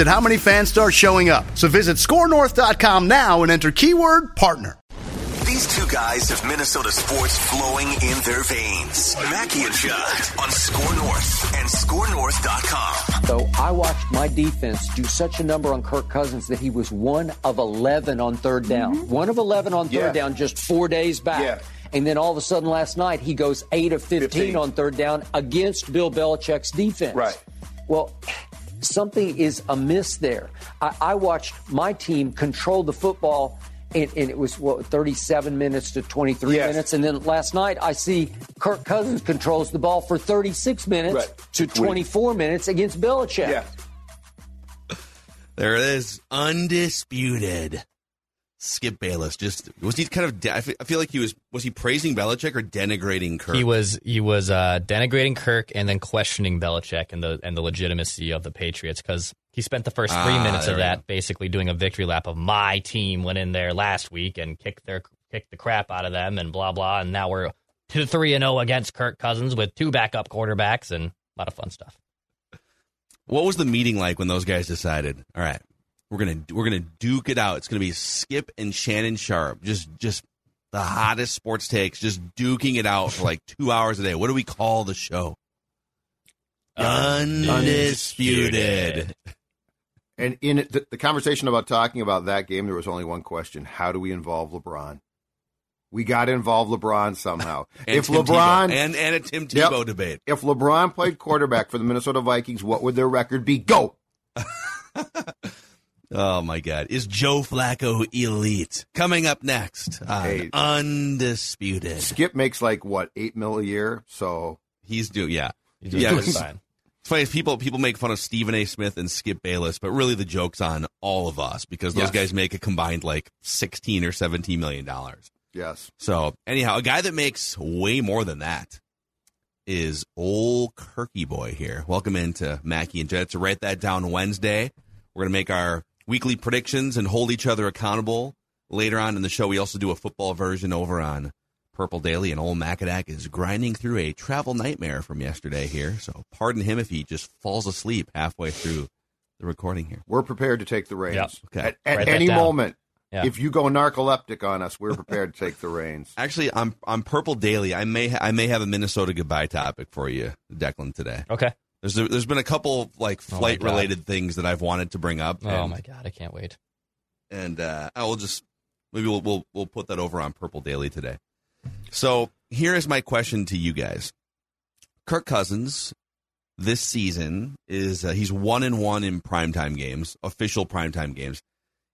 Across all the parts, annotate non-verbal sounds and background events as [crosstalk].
at how many fans start showing up. So visit scorenorth.com now and enter keyword partner. These two guys have Minnesota sports flowing in their veins. Mackey and Judd on Score North and ScoreNorth.com. So I watched my defense do such a number on Kirk Cousins that he was one of 11 on third down. Mm-hmm. One of 11 on third Yeah. down just four days back. Yeah. And then all of a sudden last night, he goes 8 of 15, 15. on third down against Bill Belichick's defense. Right. Well, something is amiss there. I, I watched my team control the football. And, and it was what 37 minutes to 23 Yes. minutes, and then last night I see Kirk Cousins controls the ball for 36 minutes Right. to 24 minutes against Belichick. Yeah. There it is, undisputed. Skip Bayless just was he kind of? De- I, feel, like he was was he praising Belichick or denigrating Kirk? He was he was uh, denigrating Kirk and then questioning Belichick and the and the legitimacy of the Patriots because he spent the first three Ah, minutes of that basically doing a victory lap of my team went in there last week and kicked their kicked the crap out of them and blah blah and now we're two three and zero against Kirk Cousins with two backup quarterbacks and a lot of fun stuff. What was the meeting like when those guys decided? All right, we're gonna we're gonna duke it out. It's gonna be Skip and Shannon Sharpe, just just the hottest sports takes, just duking it out for like two hours a day. What do we call the show? Undisputed. And in the, the conversation about talking about that game, there was only one question: How do we involve LeBron? We got to involve LeBron somehow. [laughs] And if Tim LeBron Tebow. and and a Tim Yep. Tebow debate. if LeBron played quarterback for the Minnesota Vikings, what would their record be? Go. [laughs] Oh my God! Is Joe Flacco elite? Coming up next on Hey. Undisputed. Skip makes like what eight mil a year, so He's doing yeah. He's doing Yeah, just it's- fine. It's funny people people make fun of Stephen A. Smith and Skip Bayless, but really the joke's on all of us because those Yes. guys make a combined like sixteen or seventeen million dollars. yes. So anyhow, a guy that makes way more than that is old Kirky boy here. Welcome into Mackey and Judd. To write that down Wednesday, we're gonna make our weekly predictions and hold each other accountable. Later on in the show, we also do a football version over on Purple Daily, and old Macadac is grinding through a travel nightmare from yesterday here. So pardon him if he just falls asleep halfway through the recording here. We're prepared to take the reins Yep. Okay. at, at any moment. Yeah. If you go narcoleptic on us, we're prepared to take the reins. [laughs] Actually, on on Purple Daily, I may ha- I may have a Minnesota goodbye topic for you, Declan, today. Okay. There's there's been a couple like Oh flight God. related things that I've wanted to bring up. Oh and, my god, I can't wait. And uh, I will just maybe we'll, we'll we'll put that over on Purple Daily today. So here is my question to you guys: Kirk Cousins this season is uh, he's one and one in primetime games, official primetime games.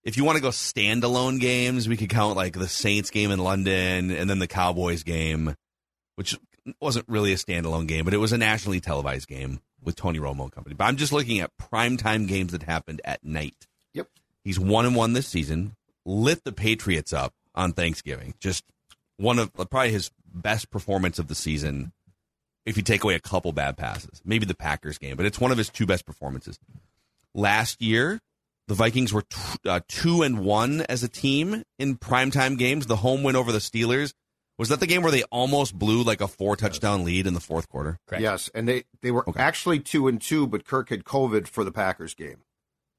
If you want to go standalone games, we could count like the Saints game in London and then the Cowboys game, which wasn't really a standalone game, but it was a nationally televised game with Tony Romo and company. But I'm just looking at primetime games that happened at night. Yep. He's one and one this season. Lit the Patriots up on Thanksgiving. Just one of probably his best performance of the season. If you take away a couple bad passes, maybe the Packers game, but it's one of his two best performances. Last year, the Vikings were t- uh, two and one as a team in primetime games. The home win over the Steelers was that the game where they almost blew like a four touchdown lead in the fourth quarter. Correct. Yes, and they they were Okay. actually two and two, but Kirk had COVID for the Packers game.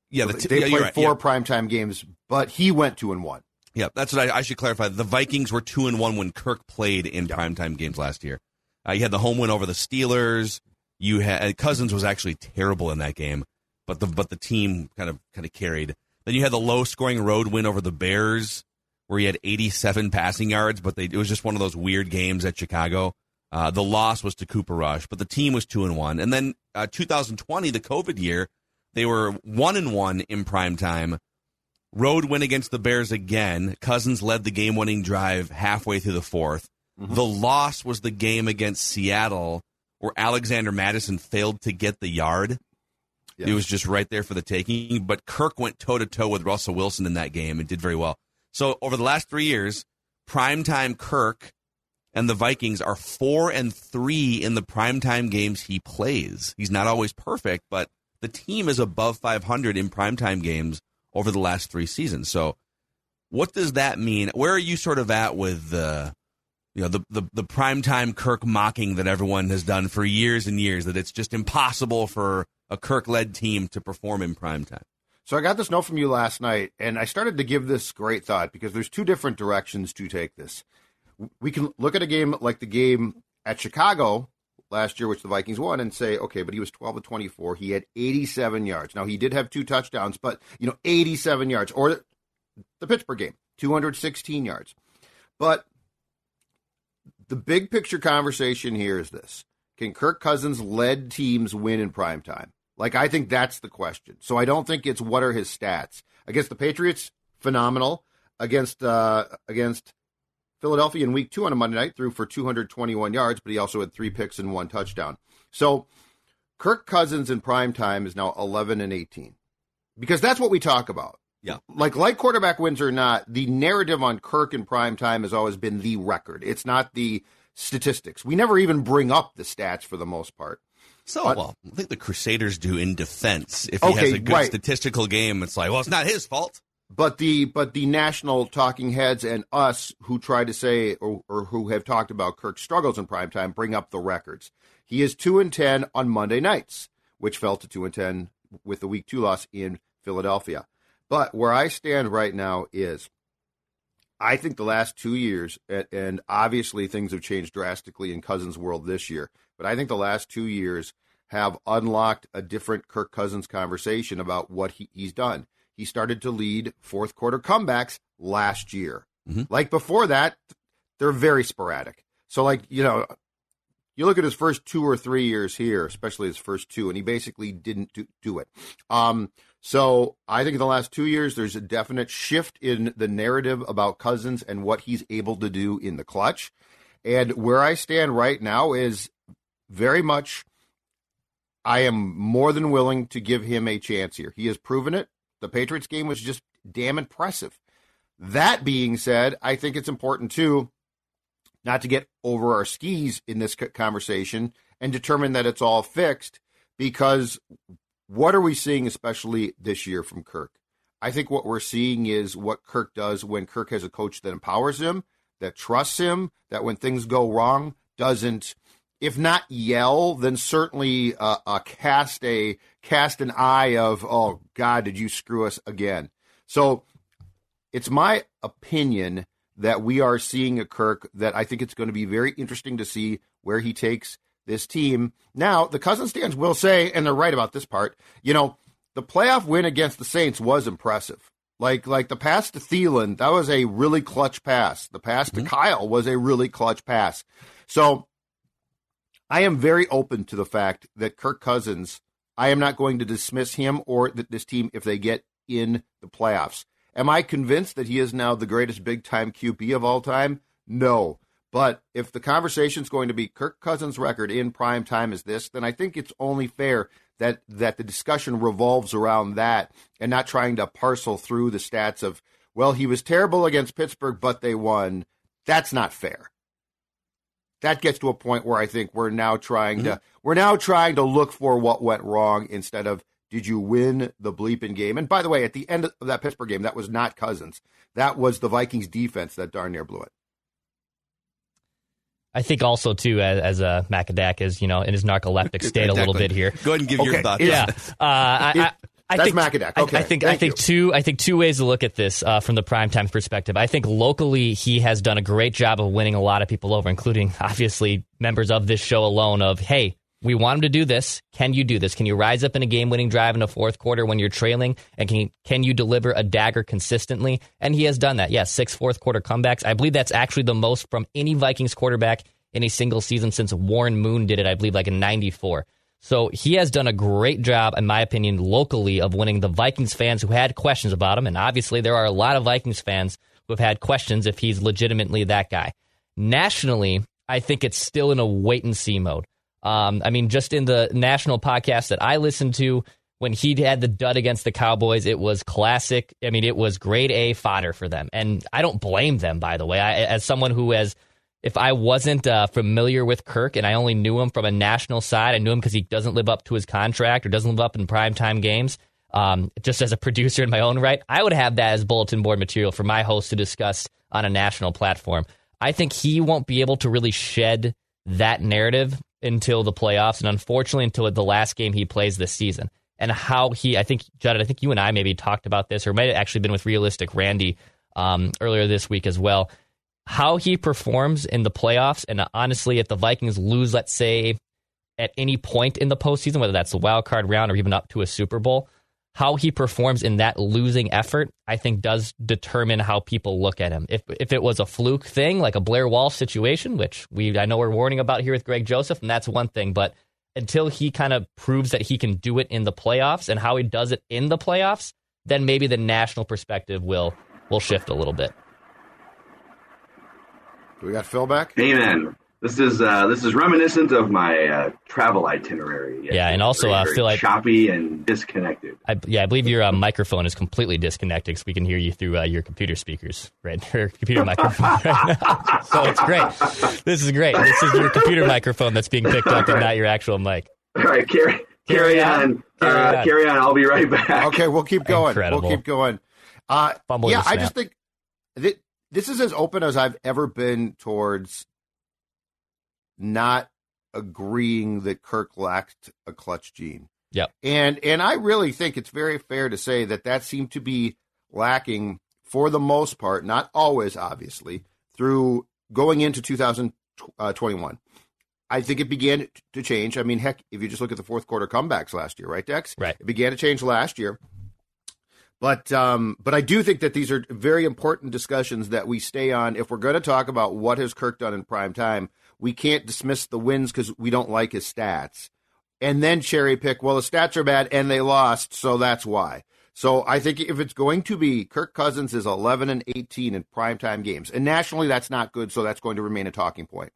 Yeah, the t- they yeah, played right. four Yeah. primetime games, but he went two and one. Yeah, that's what I, I should clarify. The Vikings were two and one when Kirk played in primetime games last year. Uh, you had the home win over the Steelers. You had Cousins was actually terrible in that game, but the but the team kind of kind of carried. Then you had the low scoring road win over the Bears, where he had 87 passing yards, but they, it was just one of those weird games at Chicago. Uh, the loss was to Cooper Rush, but the team was two and one. And then uh, 2020, the COVID year, they were one and one in prime time. Road win against the Bears again. Cousins led the game winning drive halfway through the 4th Mm-hmm. The loss was the game against Seattle where Alexander Mattison failed to get the yard. Yes. It was just right there for the taking. But Kirk went toe to toe with Russell Wilson in that game and did very well. So over the last three years, primetime Kirk and the Vikings are four and three in the primetime games he plays. He's not always perfect, but the team is above 500 in primetime games over the last three seasons. So what does that mean? Where are you sort of at with the you know the the, the primetime Kirk mocking that everyone has done for years and years that it's just impossible for a Kirk led team to perform in primetime? So I got this note from you last night, and I started to give this great thought because there's two different directions to take this. We can look at a game like the game at Chicago last year, which the Vikings won, and say, okay, but he was 12 to 24. He had 87 yards. Now he did have two touchdowns, but you know, 87 yards. Or the Pittsburgh game, 216 yards. But the big picture conversation here is this: Can Kirk Cousins led teams win in prime time? Like, I think that's the question. So I don't think it's what are his stats against the Patriots. Phenomenal against uh, against Philadelphia in Week Two on a Monday night, threw for 221 yards, but he also had three picks and one touchdown. So Kirk Cousins in prime time is now 11 and 18 because that's what we talk about. Yeah. Like like quarterback wins or not, the narrative on Kirk in prime time has always been the record. It's not the statistics. We never even bring up the stats for the most part. So, well, I think the Crusaders do in defense. If he has a good right. statistical game, it's like, well, it's not his fault. But the but the national talking heads and us who try to say or, or who have talked about Kirk's struggles in prime time bring up the records. He is two and ten on Monday nights, which fell to two and ten with the week two loss in Philadelphia. But where I stand right now is I think the last two years, and obviously things have changed drastically in Cousins' world this year, but I think the last two years have unlocked a different Kirk Cousins conversation about what he, he's done. He started to lead fourth quarter comebacks last year. Mhm. Like before that, they're very sporadic. So, like, you know, you look at his first two or three years here, especially his first two, and he basically didn't do, do it. Um, so I think in the last two years, there's a definite shift in the narrative about Cousins and what he's able to do in the clutch. And where I stand right now is very much, I am more than willing to give him a chance here. He has proven it. The Patriots game was just damn impressive. That being said, I think it's important too not to get over our skis in this conversation and determine that it's all fixed because what are we seeing, especially this year from Kirk? I think what we're seeing is what Kirk does when Kirk has a coach that empowers him, that trusts him, that when things go wrong, doesn't, if not yell, then certainly uh, uh, cast a cast an eye of, oh God, did you screw us again? So it's my opinion that we are seeing a Kirk that I think it's going to be very interesting to see where he takes this team. Now, the Cousins stands will say, and they're right about this part, you know, the playoff win against the Saints was impressive. Like like the pass to Thielen, that was a really clutch pass. The pass to Kyle was a really clutch pass. So I am very open to the fact that Kirk Cousins, I am not going to dismiss him or th- this team if they get in the playoffs. Am I convinced that he is now the greatest big time QB of all time? No. But if the conversation is going to be Kirk Cousins' record in prime time is this, then I think it's only fair that that the discussion revolves around that and not trying to parcel through the stats of, well, he was terrible against Pittsburgh, but they won. That's not fair. That gets to a point where I think we're now trying to we're now trying to look for what went wrong instead of did you win the bleeping game? And by the way, at the end of that Pittsburgh game, that was not Cousins. That was the Vikings defense that darn near blew it. I think also too, as, as uh, Macadac is, you know, in his narcoleptic [laughs] state a little bit here. Go ahead and give your thoughts. Yeah, uh, I, I, I That's think Macadac. I- Okay, I, think I think you. two I think two ways to look at this uh, from the primetime perspective. I think locally he has done a great job of winning a lot of people over, including [laughs] obviously members of this show alone. Of hey, We want him to do this. Can you do this? Can you rise up in a game-winning drive in the fourth quarter when you're trailing? And can can you deliver a dagger consistently? And he has done that. Yes, six fourth quarter comebacks. I believe that's actually the most from any Vikings quarterback in a single season since Warren Moon did it. I believe like in '94. So he has done a great job, in my opinion, locally of winning the Vikings fans who had questions about him. And obviously, there are a lot of Vikings fans who have had questions if he's legitimately that guy. Nationally, I think it's still in a wait and see mode. Um, I mean, just in the national podcast that I listened to, when he had the dud against the Cowboys, it was classic. I mean, it was grade A fodder for them. And I don't blame them, by the way. I, as someone who has if I wasn't uh, familiar with Kirk and I only knew him from a national side, I knew him because he doesn't live up to his contract or doesn't live up in primetime games. Um, just as a [laughs] producer in my own right, I would have that as bulletin board material for my host to discuss on a national platform. I think he won't be able to really shed that narrative until the playoffs, and unfortunately, until the last game he plays this season. And how he, I think, Judd, I think you and I maybe talked about this, or might have actually been with Realistic Randy um, earlier this week as well how he performs in the playoffs, and honestly, if the Vikings lose, let's say, at any point in the postseason, whether that's the wild card round or even up to a Super Bowl, how he performs in that losing effort, I think, does determine how people look at him. If if it was a fluke thing, like a Blair Walsh situation, which we I know we're warning about here with Greg Joseph, and that's one thing, but until he kind of proves that he can do it in the playoffs and how he does it in the playoffs, then maybe the national perspective will will shift a little bit. Do we got Phil back? Amen. This is uh, this is reminiscent of my uh, travel itinerary. Yeah, and also very, uh, very Phil, I, choppy and disconnected. I, yeah, I believe your uh, microphone is completely disconnected so we can hear you through uh, your computer speakers, right? [laughs] Your computer [laughs] microphone right now. [laughs] So it's great. This is great. This is your computer microphone that's being picked up and not your actual mic. All right, carry carry, Carry on. on, Carry uh, on. carry on. I'll be right back. Okay, we'll keep going. Incredible. We'll keep going. Uh, yeah, I just think that this is as open as I've ever been towards not agreeing that Kirk lacked a clutch gene. Yep. And and I really think it's very fair to say that that seemed to be lacking for the most part, not always, obviously, through going into 2021. Uh, I think it began to change. I mean, heck, if you just look at the fourth quarter comebacks last year, right, Dex? Right. It began to change last year. But um, but I do think that these are very important discussions that we stay on. If we're going to talk about what has Kirk done in prime time, we can't dismiss the wins because we don't like his stats, and then cherry pick. Well, the stats are bad and they lost, so that's why. So I think if it's going to be Kirk Cousins is 11 and 18 in primetime games, and nationally that's not good, so that's going to remain a talking point.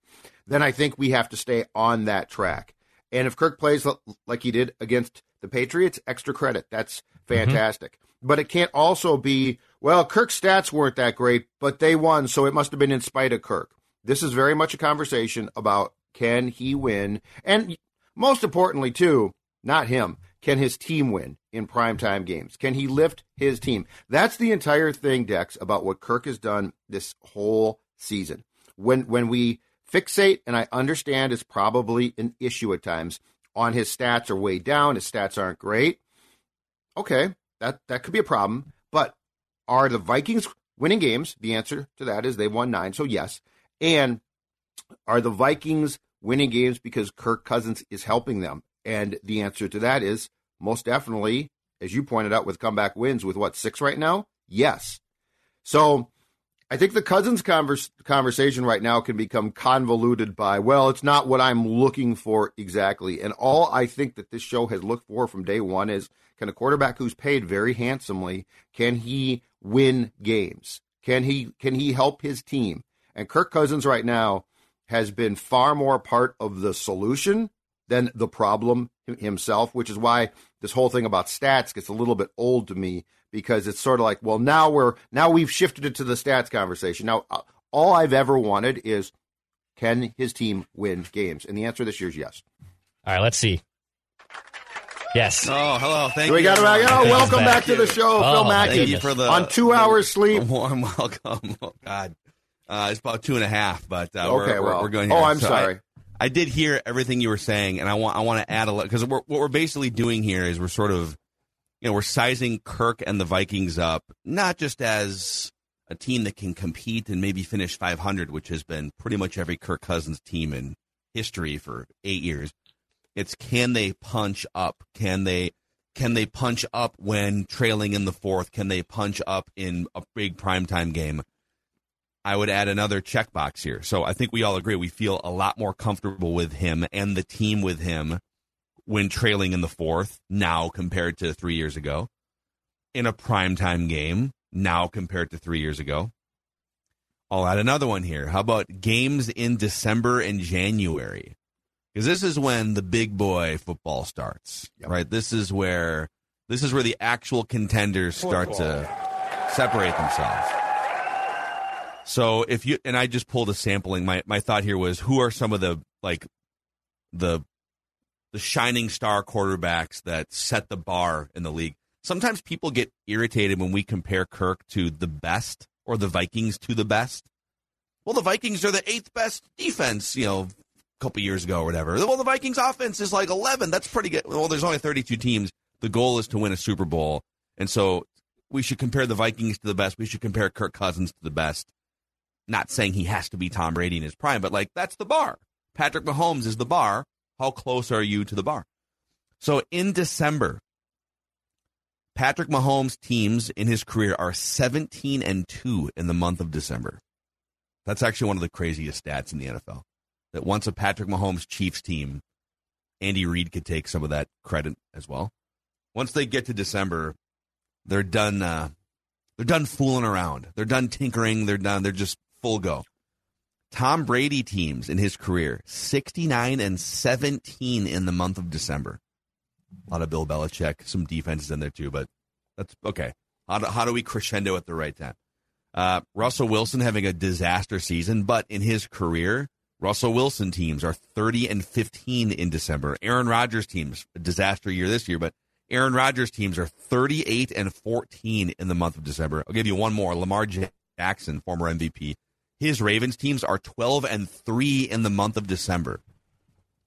Then I think we have to stay on that track. And if Kirk plays like he did against the Patriots, extra credit. That's fantastic. But it can't also be, well, Kirk's stats weren't that great, but they won, so it must have been in spite of Kirk. This is very much a conversation about can he win? And most importantly, too, not him, can his team win in primetime games? Can he lift his team? That's the entire thing, Dex, about what Kirk has done this whole season. When when we fixate, and I understand it's probably an issue at times, on his stats are way down, his stats aren't great. Okay, that that could be a problem. But are the Vikings winning games? The answer to that is they've won nine. So yes. And are the Vikings winning games because Kirk Cousins is helping them? And the answer to that is most definitely, as you pointed out, with comeback wins with what six right now. Yes. So I think the Cousins converse, conversation right now can become convoluted by, well, it's not what I'm looking for exactly. And all I think that this show has looked for from day one is can a quarterback who's paid very handsomely, can he win games? Can he can he help his team? And Kirk Cousins right now has been far more part of the solution than the problem himself, which is why this whole thing about stats gets a little bit old to me because it's sort of like, well, now we're now we've shifted it to the stats conversation. Now, uh, all I've ever wanted is can his team win games? And the answer this year is yes. All right, let's see. Yes. Oh, hello. Thank So we you. got him back. Oh, Thank welcome back Thank to the show, Oh, Phil Mackey. Thank you for the on two hours sleep. [laughs] Warm welcome. Oh God, uh, it's about two and a half, but uh, Okay, we're, well. we're, we're going. Oh. I'm So I- sorry. I, did hear everything you were saying, and I want I want to add a lot because what we're basically doing here is we're sort of, you know, we're sizing Kirk and the Vikings up not just as a team that can compete and maybe finish 500, which has been pretty much every Kirk Cousins team in history for eight years, It's can they punch up? Can they can they punch up when trailing in the fourth? Can they punch up in a big primetime game? I would add another checkbox here. So I think we all agree we feel a lot more comfortable with him and the team with him when trailing in the fourth now compared to three years ago. In a primetime game now compared to three years ago. I'll add another one here. How about games in December and January? Because this is when the big boy football starts, Yep. right? This is where this is where the actual contenders start to separate themselves. So if you and I just pulled a sampling, my my thought here was who are some of the like the the shining star quarterbacks that set the bar in the league. Sometimes people get irritated when we compare Kirk to the best or the Vikings to the best. Well, the Vikings are the eighth best defense, you know, a couple years ago or whatever. Well, the Vikings offense is like 11. That's pretty good. Well, there's only 32 teams. The goal is to win a Super Bowl. And so we should compare the Vikings to the best. We should compare Kirk Cousins to the best. Not saying he has to be Tom Brady in his prime, but like that's the bar. Patrick Mahomes is the bar. How close are you to the bar? So in December, Patrick Mahomes' teams in his career are 17 and 2 in the month of December. That's actually one of the craziest stats in the NFL. That once a Patrick Mahomes Chiefs team, Andy Reid could take some of that credit as well. Once they get to December, they're done. Uh, they're done fooling around. They're done tinkering. They're done. They're just full go. Tom Brady teams in his career 69 and 17 in the month of December. A lot of Bill Belichick, some defenses in there too, but that's okay. How do, how do we crescendo at the right time? Uh, Russell Wilson having a disaster season, but in his career, Russell Wilson teams are 30 and 15 in December. Aaron Rodgers teams, a disaster year this year, but Aaron Rodgers teams are 38 and 14 in the month of December. I'll give you one more. Lamar Jackson, former MVP. His Ravens teams are 12 and 3 in the month of December.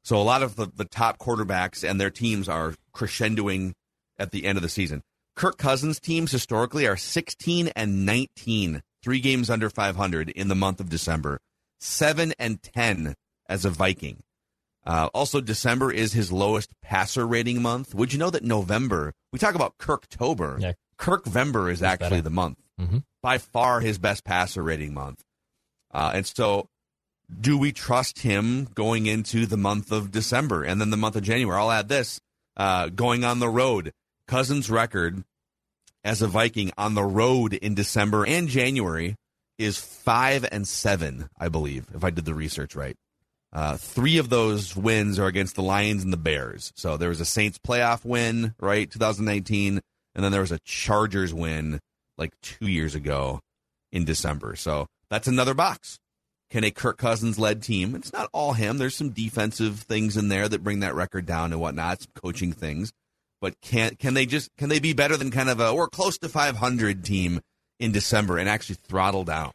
So a lot of the, the top quarterbacks and their teams are crescendoing at the end of the season. Kirk Cousins teams historically are 16 and 19, three games under 500 in the month of December, 7 and 10 as a Viking. Uh, also, December is his lowest passer rating month. Would you know that November, we talk about Kirktober, Yeah. Kirkvember is actually better. the month. Mhm. By far his best passer rating month. Uh, and so, do we trust him going into the month of December and then the month of January? I'll add this uh, going on the road. Cousins' record as a Viking on the road in December and January is five and seven, I believe, if I did the research right. Uh, three of those wins are against the Lions and the Bears. So there was a Saints playoff win, right, 2019, and then there was a Chargers win like two years ago in December. So that's another box. Can a Kirk Cousins led team? It's not all him. There's some defensive things in there that bring that record down and whatnot, some coaching things. But can can they just can they be better than kind of a or close to 500 team in December and actually throttle down?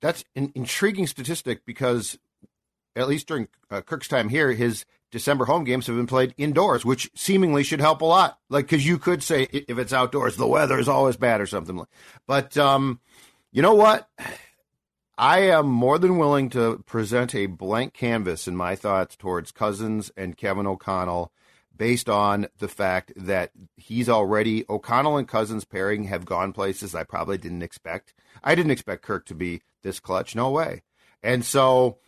That's an intriguing statistic because, at least during uh, Kirk's time here, his December home games have been played indoors, which seemingly should help a lot. Like, because you could say if it's outdoors, the weather is always bad or something. But um, you know what? I am more than willing to present a blank canvas in my thoughts towards Cousins and Kevin O'Connell based on the fact that he's already O'Connell and Cousins pairing have gone places I probably didn't expect. I didn't expect Kirk to be this clutch, no way. And so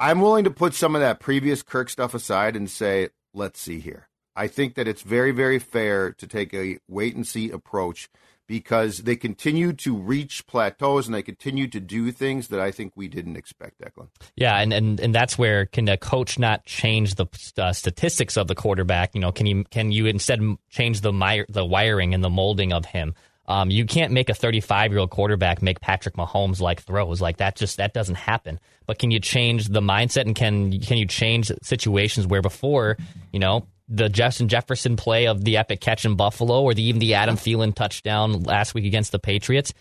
I'm willing to put some of that previous Kirk stuff aside and say, let's see here. I think that it's very, very fair to take a wait and see approach because they continue to reach plateaus and they continue to do things that I think we didn't expect, Declan. Yeah, and, and and that's where can a coach not change the uh, statistics of the quarterback? You know, can you can you instead change the mi- the wiring and the molding of him? Um, you can't make a 35 year old quarterback make Patrick Mahomes like throws like that. Just that doesn't happen. But can you change the mindset and can can you change situations where before you know the Justin Jefferson play of the epic catch in Buffalo or the, even the Adam Thielen touchdown last week against the Patriots?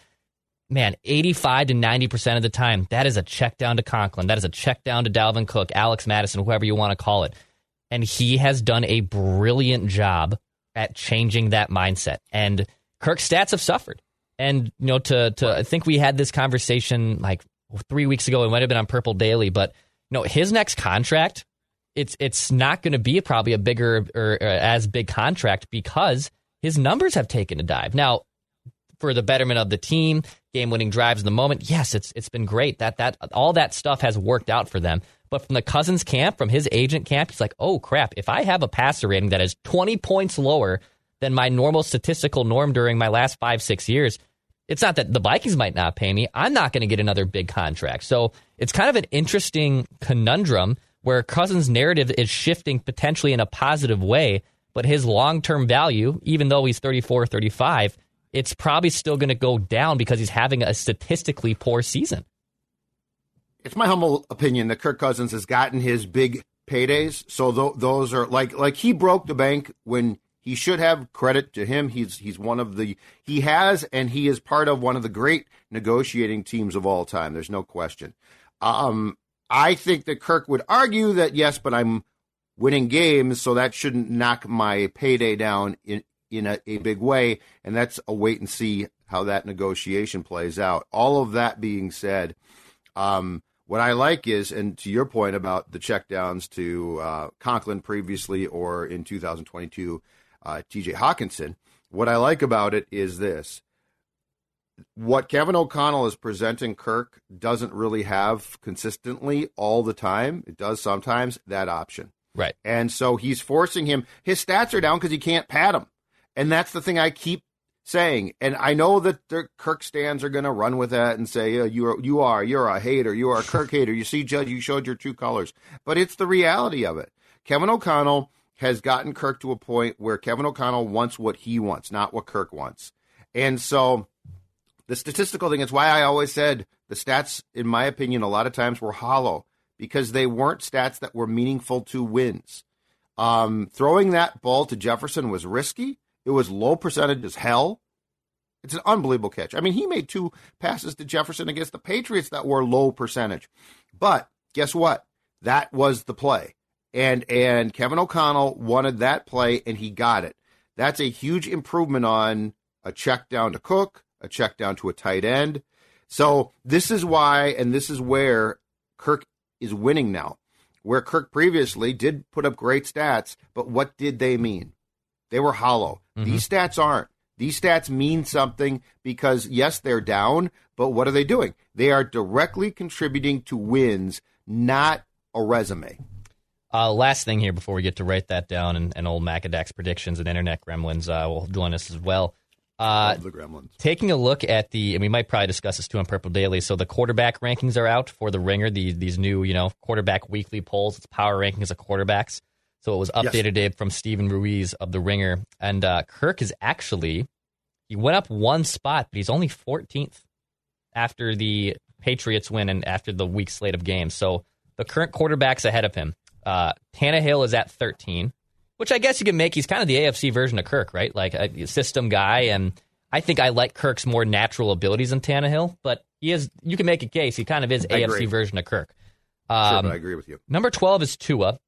man, 85 to 90% of the time, that is a check down to Conklin. That is a check down to Dalvin Cook, Alex Mattison, whoever you want to call it. And he has done a brilliant job at changing that mindset. And Kirk's stats have suffered. And, you know, to, to I think we had this conversation like three weeks ago. It might have been on Purple Daily, but, you know, his next contract it's it's not going to be probably a bigger or, or as big contract because his numbers have taken a dive. Now, for the betterment of the team, game winning drives in the moment, yes, it's it's been great. That that all that stuff has worked out for them. But from the Cousins camp, from his agent camp, he's like, oh crap, if I have a passer rating that is 20 points lower than my normal statistical norm during my last five, six years, it's not that the Vikings might not pay me. I'm not going to get another big contract. So it's kind of an interesting conundrum where Cousins' narrative is shifting potentially in a positive way, but his long term value, even though he's 34, 35, it's probably still going to go down because he's having a statistically poor season. It's my humble opinion that Kirk Cousins has gotten his big paydays. So th- those are like like he broke the bank when he should have credit to him. He's he's one of the he has and he is part of one of the great negotiating teams of all time. There's no question. Um, I think that Kirk would argue that yes, but I'm winning games, so that shouldn't knock my payday down in in a, a big way. And that's a wait and see how that negotiation plays out. All of that being said, um, what I like is, and to your point about the checkdowns to uh, Conklin previously or in 2022, uh, TJ Hockenson. what I like about it is this. What Kevin O'Connell is presenting Kirk doesn't really have consistently all the time. It does sometimes that option. Right. And so he's forcing him. His stats are down because he can't pad him. And that's the thing I keep saying. And I know that the Kirk stands are going to run with that and say, you are, you are, you're a hater. You are a Kirk hater. You see, Judge, you showed your true colors. But it's the reality of it. Kevin O'Connell has gotten Kirk to a point where Kevin O'Connell wants what he wants, not what Kirk wants. And so the statistical thing is why I always said the stats, in my opinion, a lot of times were hollow because they weren't stats that were meaningful to wins. Um, throwing that ball to Jefferson was risky. It was low percentage as hell. It's an unbelievable catch. I mean, he made two passes to Jefferson against the Patriots that were low percentage. But guess what? That was the play. And and Kevin O'Connell wanted that play and he got it. That's a huge improvement on a check down to Cook, a check down to a tight end. So this is why and this is where Kirk is winning now. Where Kirk previously did put up great stats, but what did they mean? They were hollow. Mm-hmm. These stats aren't. These stats mean something because, yes, they're down, but what are they doing? They are directly contributing to wins, not a resume. Uh, last thing here before we get to write that down and, and old Macadax predictions and internet gremlins uh, will join us as well. Uh, the gremlins. Taking a look at the, and we might probably discuss this too on Purple Daily. So the quarterback rankings are out for the Ringer. The, these new, you know, quarterback weekly polls. It's power rankings of quarterbacks. So it was updated yes. from Steven Ruiz of The Ringer. And uh, Kirk is actually, he went up one spot, but he's only 14th after the Patriots win and after the week slate of games. So the current quarterback's ahead of him. Uh, Tannehill is at 13, which I guess you can make. He's kind of the AFC version of Kirk, right? Like a system guy. And I think I like Kirk's more natural abilities than Tannehill, but he is, you can make a case. He kind of is I AFC agree. version of Kirk. Um, sure, I agree with you. Number 12 is Tua.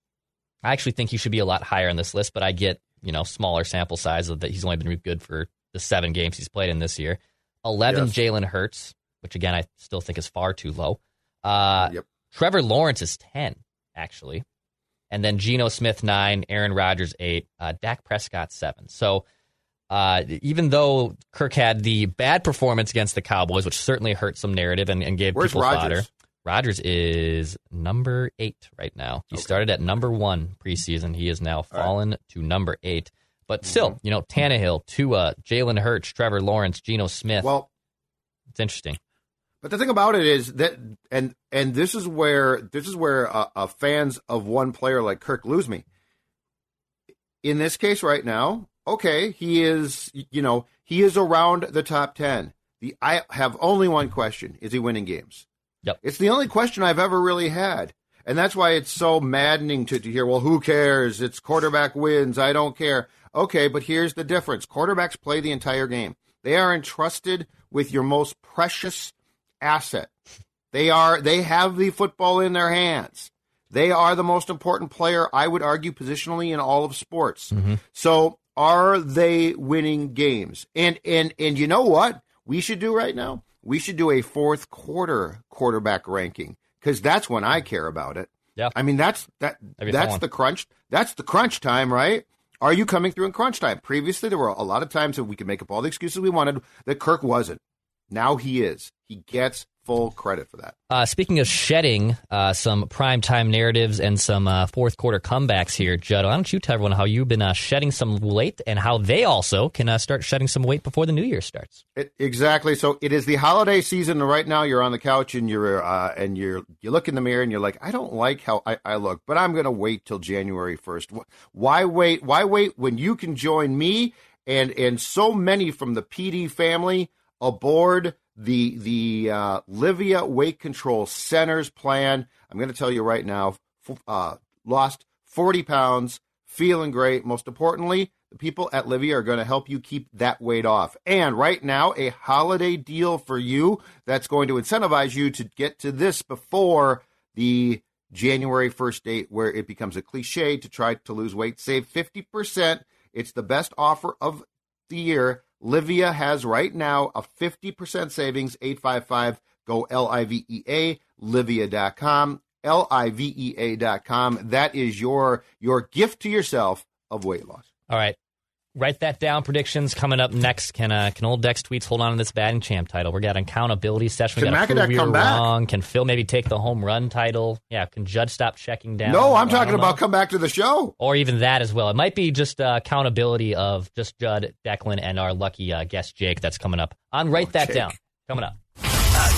I actually think he should be a lot higher on this list, but I get you know smaller sample size of that. He's only been good for the seven games he's played in this year. Eleven, yes. Jalen Hurts, which again I still think is far too low. Uh, yep. Trevor Lawrence is ten actually, and then Geno Smith nine, Aaron Rodgers eight, uh, Dak Prescott seven. So. Uh, even though Kirk had the bad performance against the Cowboys, which certainly hurt some narrative and, and gave Where's people Rodgers? fodder, Rodgers is number eight right now. He okay. started at number one preseason. He is now fallen right. to number eight. But mm-hmm. still, you know, Tannehill, Tua, Jalen Hurts, Trevor Lawrence, Geno Smith. Well, it's interesting. But the thing about it is that, and and this is where this is where uh, uh, fans of one player like Kirk lose me. In this case, right now, okay, he is, you know, he is around the top ten. The I have only one question: Is he winning games? Yep. It's the only question I've ever really had. And that's why it's so maddening to, to hear, well, who cares? It's quarterback wins. I don't care. Okay, but here's the difference quarterbacks play the entire game, they are entrusted with your most precious asset. They are they have the football in their hands. They are the most important player, I would argue, positionally in all of sports. Mm-hmm. So are they winning games? And and and you know what we should do right now? we should do a fourth quarter quarterback ranking because that's when I care about it. Yeah. I mean, that's that. That'd That's the crunch. That's the crunch time, right? Are you coming through in crunch time? Previously, there were a lot of times that we could make up all the excuses we wanted that Kirk wasn't. Now he is. He gets full credit for that. Uh, speaking of shedding uh, some primetime narratives and some uh, fourth quarter comebacks here, Judd, why don't you tell everyone how you've been uh, shedding some weight and how they also can uh, start shedding some weight before the new year starts? It, exactly. So it is the holiday season, and right now you're on the couch and you're uh, and you're you look in the mirror and you're like, I don't like how I, I look, but I'm going to wait till January first. Why wait? Why wait when you can join me and and so many from the PD family aboard the the uh, Livea Weight Control Centers plan? I'm going to tell you right now. Uh, lost 40 pounds, feeling great. Most importantly, the people at Livea are going to help you keep that weight off. And right now, a holiday deal for you that's going to incentivize you to get to this before the January 1st date, where it becomes a cliche to try to lose weight. Save 50%. It's the best offer of the year. Livea has right now a 50% savings, 855 go L I V E A, livea.com, L I V E A.com. That is your your gift to yourself of weight loss. All right. Write that down. Predictions coming up next. Can uh, can old Dex tweets hold on to this batting champ title? We got an accountability session. We Can got to prove we come were back? wrong. Can Phil maybe take the home run title? Yeah. Can Judd stop checking down? No, I'm talking about know. come back to the show. or even that as well. It might be just uh, accountability of just Judd, Declan, and our lucky uh, guest Jake. That's coming up on. Write that Oh, Jake. down. Coming up.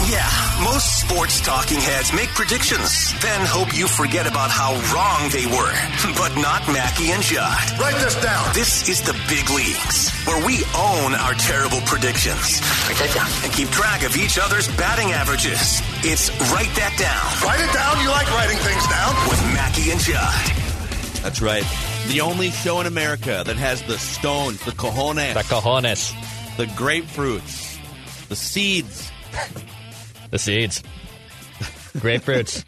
Yeah, most sports talking heads make predictions, then hope you forget about how wrong they were. [laughs] But not Mackey and Judd. Write this down. This is the big leagues, where we own our terrible predictions. Write that down. And keep track of each other's batting averages. It's Write That Down Write it down. You like writing things down. with Mackey and Judd. That's right. The only show in America that has the stones, the cojones, The cojones. the grapefruits, the seeds, The seeds. Grapefruits.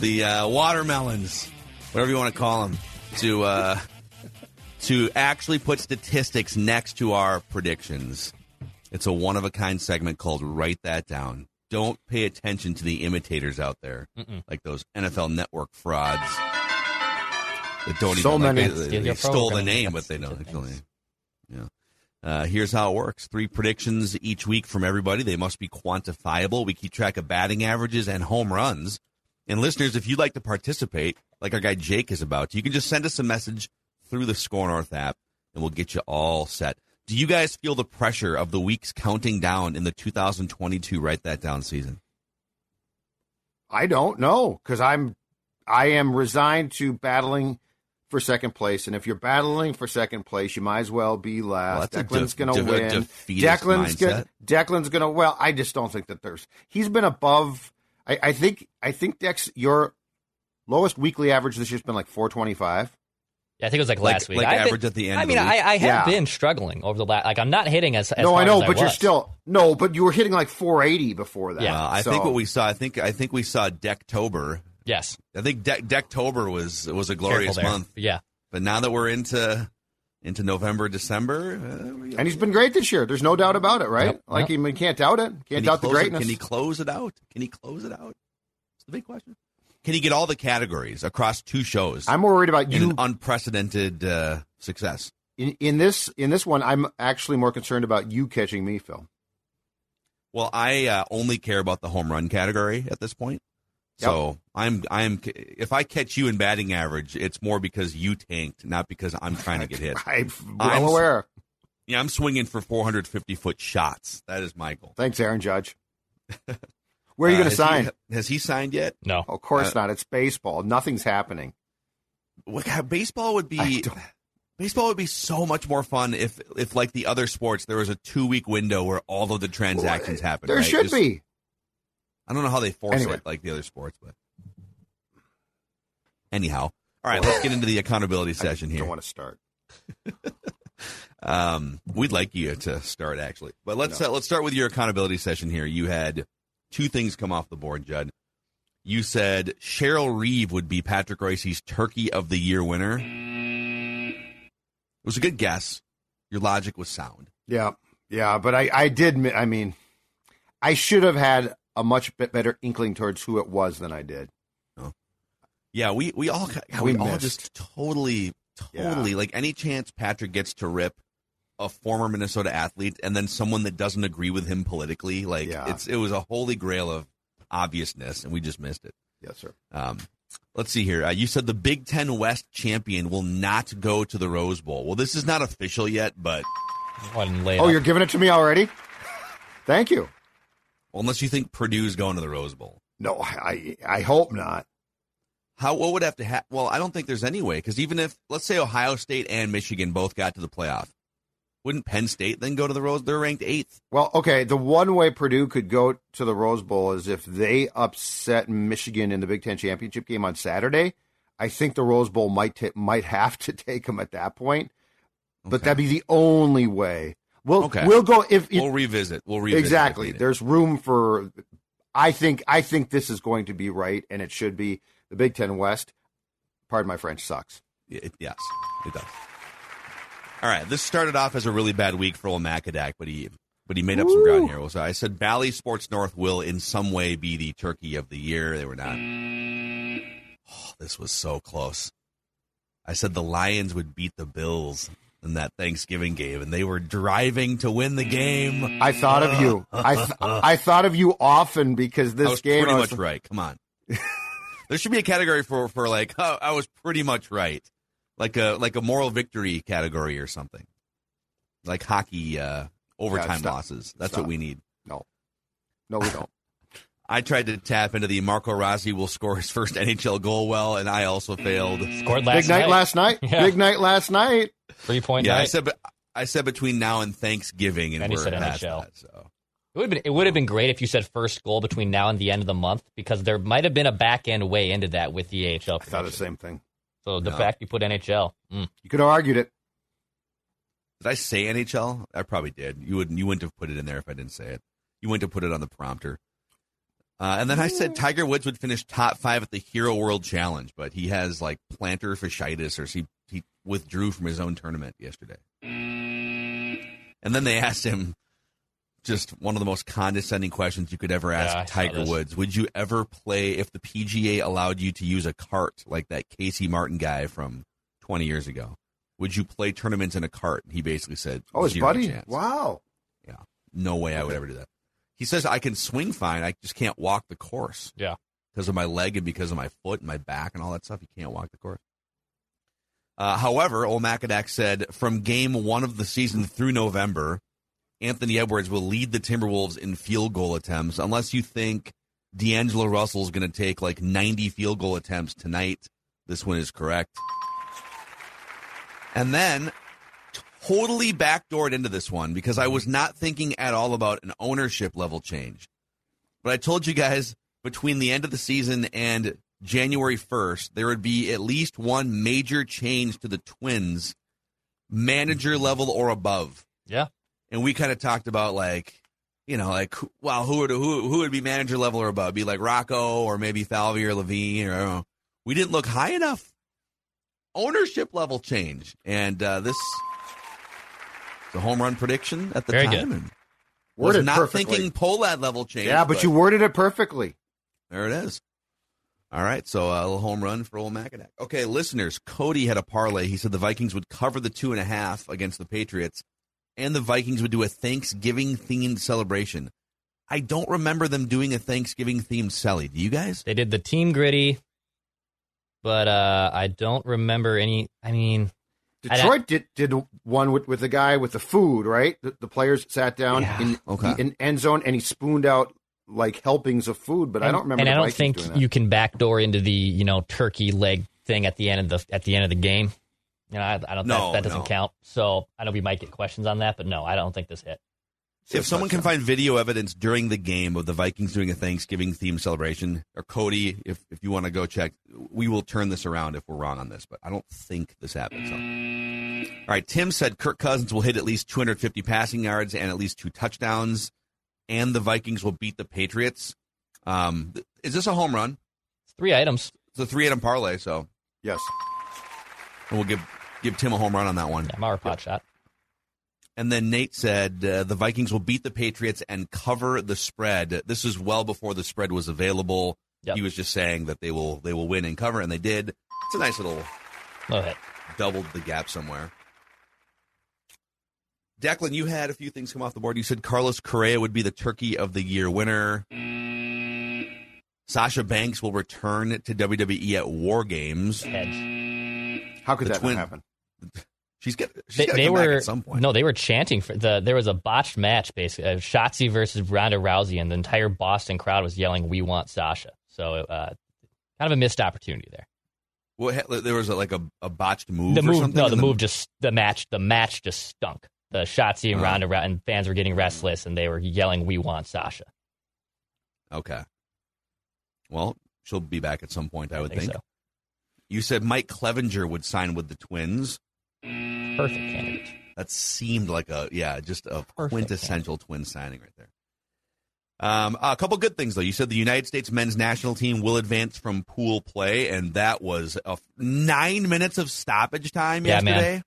the uh, watermelons, whatever you want to call them, to uh, to actually put statistics next to our predictions. It's a one of a kind segment called "Write That Down." Don't pay attention to the imitators out there, like those NFL Network frauds that don't So even like, many. they, they, Steal your stole the name, Yep, but they don't actually. Yeah. Uh, here's how it works: three predictions each week from everybody. They must be quantifiable. We keep track of batting averages and home runs. And listeners, if you'd like to participate, like our guy Jake is about you can just send us a message through the Score North app, and we'll get you all set. Do you guys feel the pressure of the weeks counting down in the 2022 Write That Down season? I don't know because I'm I am resigned to battling for second place, and if you're battling for second place, you might as well be last. that's a Declan's def- going to def- a win. defeatist Declan's gonna, Declan's going to. Well, I just don't think that there's. He's been above. I, I think. I think Dex, your lowest weekly average this year's been like 425. Yeah, I think it was like, Like- last week. like I've been- average at the end I of mean, the week? I, I have Yeah. been struggling over the last. Like, I'm not hitting as. as no, I know, as but you're was. still no. But you were hitting like 480 before that. Yeah. Uh, I So- think what we saw. I think I think we saw Decktober. Yes. I think De- Decktober was was a glorious month. Yeah. But now that we're into into November, December, uh, and he's been great this year. There's no doubt about it, right? Yep. Like Yep. you can't doubt it. Can't can doubt the close it- greatness. Can he close it out? Can he close it out? It's the big question. Can he get all the categories across two shows I'm more worried about in you an unprecedented uh, success? in, in this in this one. I'm actually more concerned about you catching me, Phil. Well, I uh, only care about the home run category at this point. So I'm I'm if I catch you in batting average, it's more because you tanked, not because I'm trying to get hit. [laughs] I'm I'm- well aware. Yeah, I'm swinging for 450 foot shots. That is my goal. Thanks, Aaron Judge. [laughs] Where are you Uh, going to has he- sign? has he signed yet? No. of course uh, not. It's baseball. Nothing's happening. What, how- baseball would be baseball would be so much more fun if if like the other sports there was a two week window where all of the transactions happen. There right? should Just- be. I don't know how they force Anyway. it like the other sports, but anyhow. All right, let's get into the accountability session here. I don't want to start. [laughs] Um, we'd like you to start actually, but let's uh, let's start with your accountability session here. You had two things come off the board, Judd. You said Cheryl Reeve would be Patrick Reusse's Turkey of the Year winner. It was a good guess. Your logic was sound. Yeah, yeah, but I, I did. I mean, I should have had a much bit better inkling towards who it was than I did. Oh. Yeah, we we all We we, all just totally totally like any chance Patrick gets to rip a former Minnesota athlete and then someone that doesn't agree with him politically, like Yeah. it's it was a holy grail of obviousness, and we just missed it. Yes, sir. Um, let's see here. Uh, you said the Big Ten West champion will not go to the Rose Bowl. Well, this is not official yet, but Go ahead and lay it Oh, you're giving it to me already? Thank you. Unless you think Purdue's going to the Rose Bowl. No, I I hope not. How what would have to happen? Well, I don't think there's any way because even if let's say Ohio State and Michigan both got to the playoff, wouldn't Penn State then go to the Rose? They're ranked eighth. Well, okay, the one way Purdue could go to the Rose Bowl is if they upset Michigan in the Big Ten championship game on Saturday. I think the Rose Bowl might ta- might have to [laughs] take them at that point, but Okay. that'd be the only way. We'll Okay. we'll go if it, We'll revisit. We'll revisit exactly. There's room for. I think I think this is going to be right, and it should be. The Big Ten West, pardon my French, sucks. It, yes, it does. All right, this started off as a really bad week for old Macadac, but he but he made up some ground here. So I said Bally Sports North will in some way be the turkey of the year. They were not. Oh, this was so close. I said the Lions would beat the Bills in that Thanksgiving game, and they were driving to win the game. I thought of you. I th- [laughs] I thought of you often because this I was game. pretty I was- much right. Come on. [laughs] there should be a category for for like oh, I was pretty much right, like a like a moral victory category or something, like hockey uh, overtime stop. losses. That's Stop. what we need. No, no, we don't. [laughs] I tried to tap into the Marco Rossi will score his first NHL goal well, and I also failed. Scored last Big night, night. last night. Yeah. Big night last night. Three point Yeah, I said, but I said between now and Thanksgiving, and And we're said past NHL. that. So It would have been it would have been great if you said first goal between now and the end of the month because there might have been a back end way into that with the AHL. I thought the same thing. So the No. fact you put NHL, mm. You could have argued it. did I say NHL? I probably did. You wouldn't. You wouldn't have put it in there if I didn't say it. You wouldn't have put it on the prompter. Uh, and then I said Tiger Woods would finish top five at the Hero World Challenge, but he has like plantar fasciitis, or he he withdrew from his own tournament yesterday. And then they asked him just one of the most condescending questions you could ever ask Yeah, Tiger. Woods. Would you ever play if the PGA allowed you to use a cart like that Casey Martin guy from 20 years ago? Would you play tournaments in a cart? He basically said, Oh, his buddy. chance." Wow. Yeah, no way I would ever do that. He says I can swing fine. I just can't walk the course yeah. because of my leg and because of my foot and my back and all that stuff. You can't walk the course. Uh, however, old Macadac said from game one of the season through November, Anthony Edwards will lead the Timberwolves in field goal attempts unless you think D'Angelo Russell's going to take like 90 field goal attempts tonight. This one is correct. And then totally backdoored into this one because I was not thinking at all about an ownership level change. But I told you guys between the end of the season and January 1st, there would be at least one major change to the Twins, manager level or above. Yeah. And we kind of talked about like, you know, like, well, who would who who would be manager level or above? Be like Rocco or maybe Falvey or Levine or I don't know. We didn't look high enough. Ownership level change, and uh, this the home run prediction at the Very time. good. And was Worded not perfectly. thinking Pohlad level change. Yeah, but you worded it perfectly. there it is. All right, so uh, a little home run for old Macadac. Okay, listeners, Cody had a parlay. He said the Vikings would cover the two and a half against the Patriots, and the Vikings would do a Thanksgiving themed celebration. I don't remember them doing a Thanksgiving themed celly. Do you guys? They did the team gritty, but uh, I don't remember any. I mean, I'd- Detroit did did one with, with the guy with the food, right? The, the players sat down Yeah. in Okay. the in end zone and he spooned out like helpings of food, but I don't remember. And the I don't Vikings think you can backdoor into the you know turkey leg thing at the end of the at the end of the game. You know, I, I don't. No, that, that doesn't no. count. So I know we might get questions on that, but no, I don't think this hit. If someone can find video evidence during the game of the Vikings doing a Thanksgiving themed celebration, or Cody, if, if you want to go check, we will turn this around if we're wrong on this, but I don't think this happened. So. All right, Tim said Kirk Cousins will hit at least 250 passing yards and at least two touchdowns, and the Vikings will beat the Patriots. Um, is this a home run? Three items. It's a three item parlay, so yes, and we'll give give Tim a home run on that one. Yeah, Mauer pot shot. And then Nate said uh, the Vikings will beat the Patriots and cover the spread. This is well before the spread was available. Yep. He was just saying that they will they will win and cover, and they did. It's a nice little Little hit. doubled the gap somewhere. Declan, you had a few things come off the board. You said Carlos Correa would be the Turkey of the Year winner. Sasha Banks will return to WWE at War Games. Hedge. How could The that twin- not happen? She's get she's They, got to they come were back at some point. no, they were chanting for the. There was a botched match, basically, uh, Shotzi versus Ronda Rousey, and the entire Boston crowd was yelling, "We want Sasha." So, uh, kind of a missed opportunity there. What, there was a, like a, a botched move. the or move, something no, in the move just the match, the match just stunk. The Shotzi and Oh. Ronda Rou- and fans were getting restless, and they were yelling, "We want Sasha." Okay. Well, she'll be back at some point, I would think think. so. You said Mike Clevinger would sign with the Twins. Perfect candidate. That seemed like a yeah, just a Perfect quintessential twin signing right there. Um, a couple good things though. You said the United States men's national team will advance from pool play, and that was a f- nine minutes of stoppage time Yeah, man.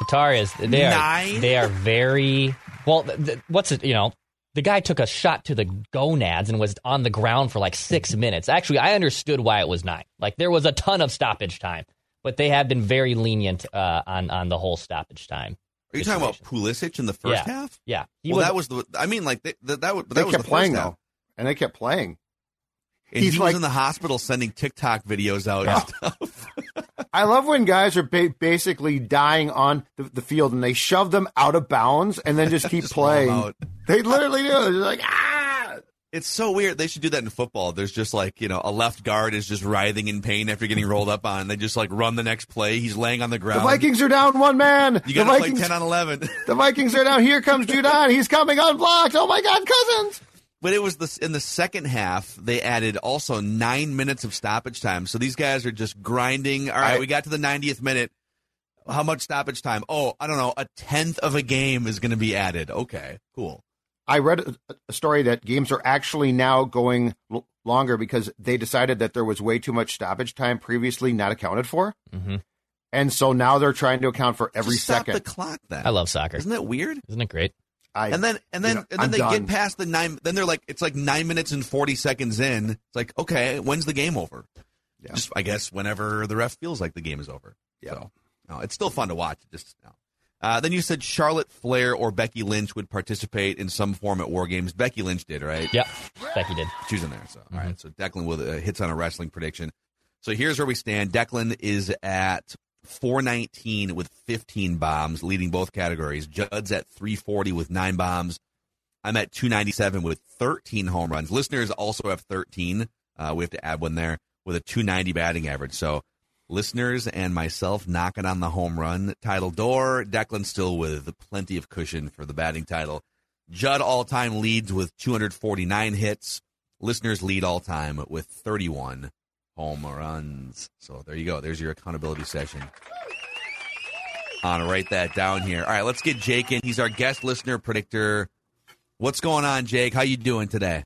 Yesterday. Qatar is they are Nine? they are very well. Th- th- what's it? You know, the guy took a shot to the gonads and was on the ground for like six minutes. Actually, I understood why it was nine. Like there was a ton of stoppage time, but they have been very lenient uh, on on the whole stoppage time. Are you talking about Pulisic in the first Yeah. half? Yeah, he well, was- that was the. I mean, like they, that. That, was- They that was kept the playing first half. though, and they kept playing. And He's he like- was in the hospital sending TikTok videos out and stuff. [laughs] I love when guys are ba- basically dying on the, the field and they shove them out of bounds and then just [laughs] keep Just playing. They literally do. They're like, ah. It's so weird. They should do that in football. There's just like, you know, a left guard is just writhing in pain after getting rolled up on. They just like run the next play. He's laying on the ground. The. Vikings are down one man. You the got to play Vikings, 10 on 11. [laughs] the Vikings are down. Here comes Judon. He's coming unblocked. Oh my God, Cousins. But it was this in the second half. They added also nine minutes of stoppage time. So these guys are just grinding. All right, I- we got to the 90th minute. How much stoppage time? Oh, I don't know. A tenth of a game is going to be added. Okay, cool. I read a, a story that games are actually now going l- longer because they decided that there was way too much stoppage time previously not accounted for. Mhm. And so now they're trying to account for every Just stop second. the clock. Then I love soccer. Isn't that weird? Isn't it great? I, and then and then you know, and then I'm they done. get past the nine. Then they're like, it's like nine minutes and forty seconds in. It's like, okay, when's the game over? Yeah. Just I guess whenever the ref feels like the game is over. Yeah. So, no, it's still fun to watch. Just no. Uh, then you said Charlotte Flair or Becky Lynch would participate in some form at War Games. Becky Lynch did, right? Yep, Becky did. She's in there. So all right. So Declan with uh, hits on a wrestling prediction. So here's where we stand. Declan is at 419 with 15 bombs, leading both categories. Judd's at 340 with nine bombs. I'm at 297 with 13 home runs. Listeners also have 13. Uh, we have to add one there with a 290 batting average. So listeners and myself knocking on the home run title door. Declan still with plenty of cushion for the batting title. Judd all time leads with 249 hits. Listeners lead all time with 31 home runs. So there you go. There's your accountability session. On write that down here. All right, let's get Jake in. He's our guest listener predictor. What's going on, Jake? How you doing today?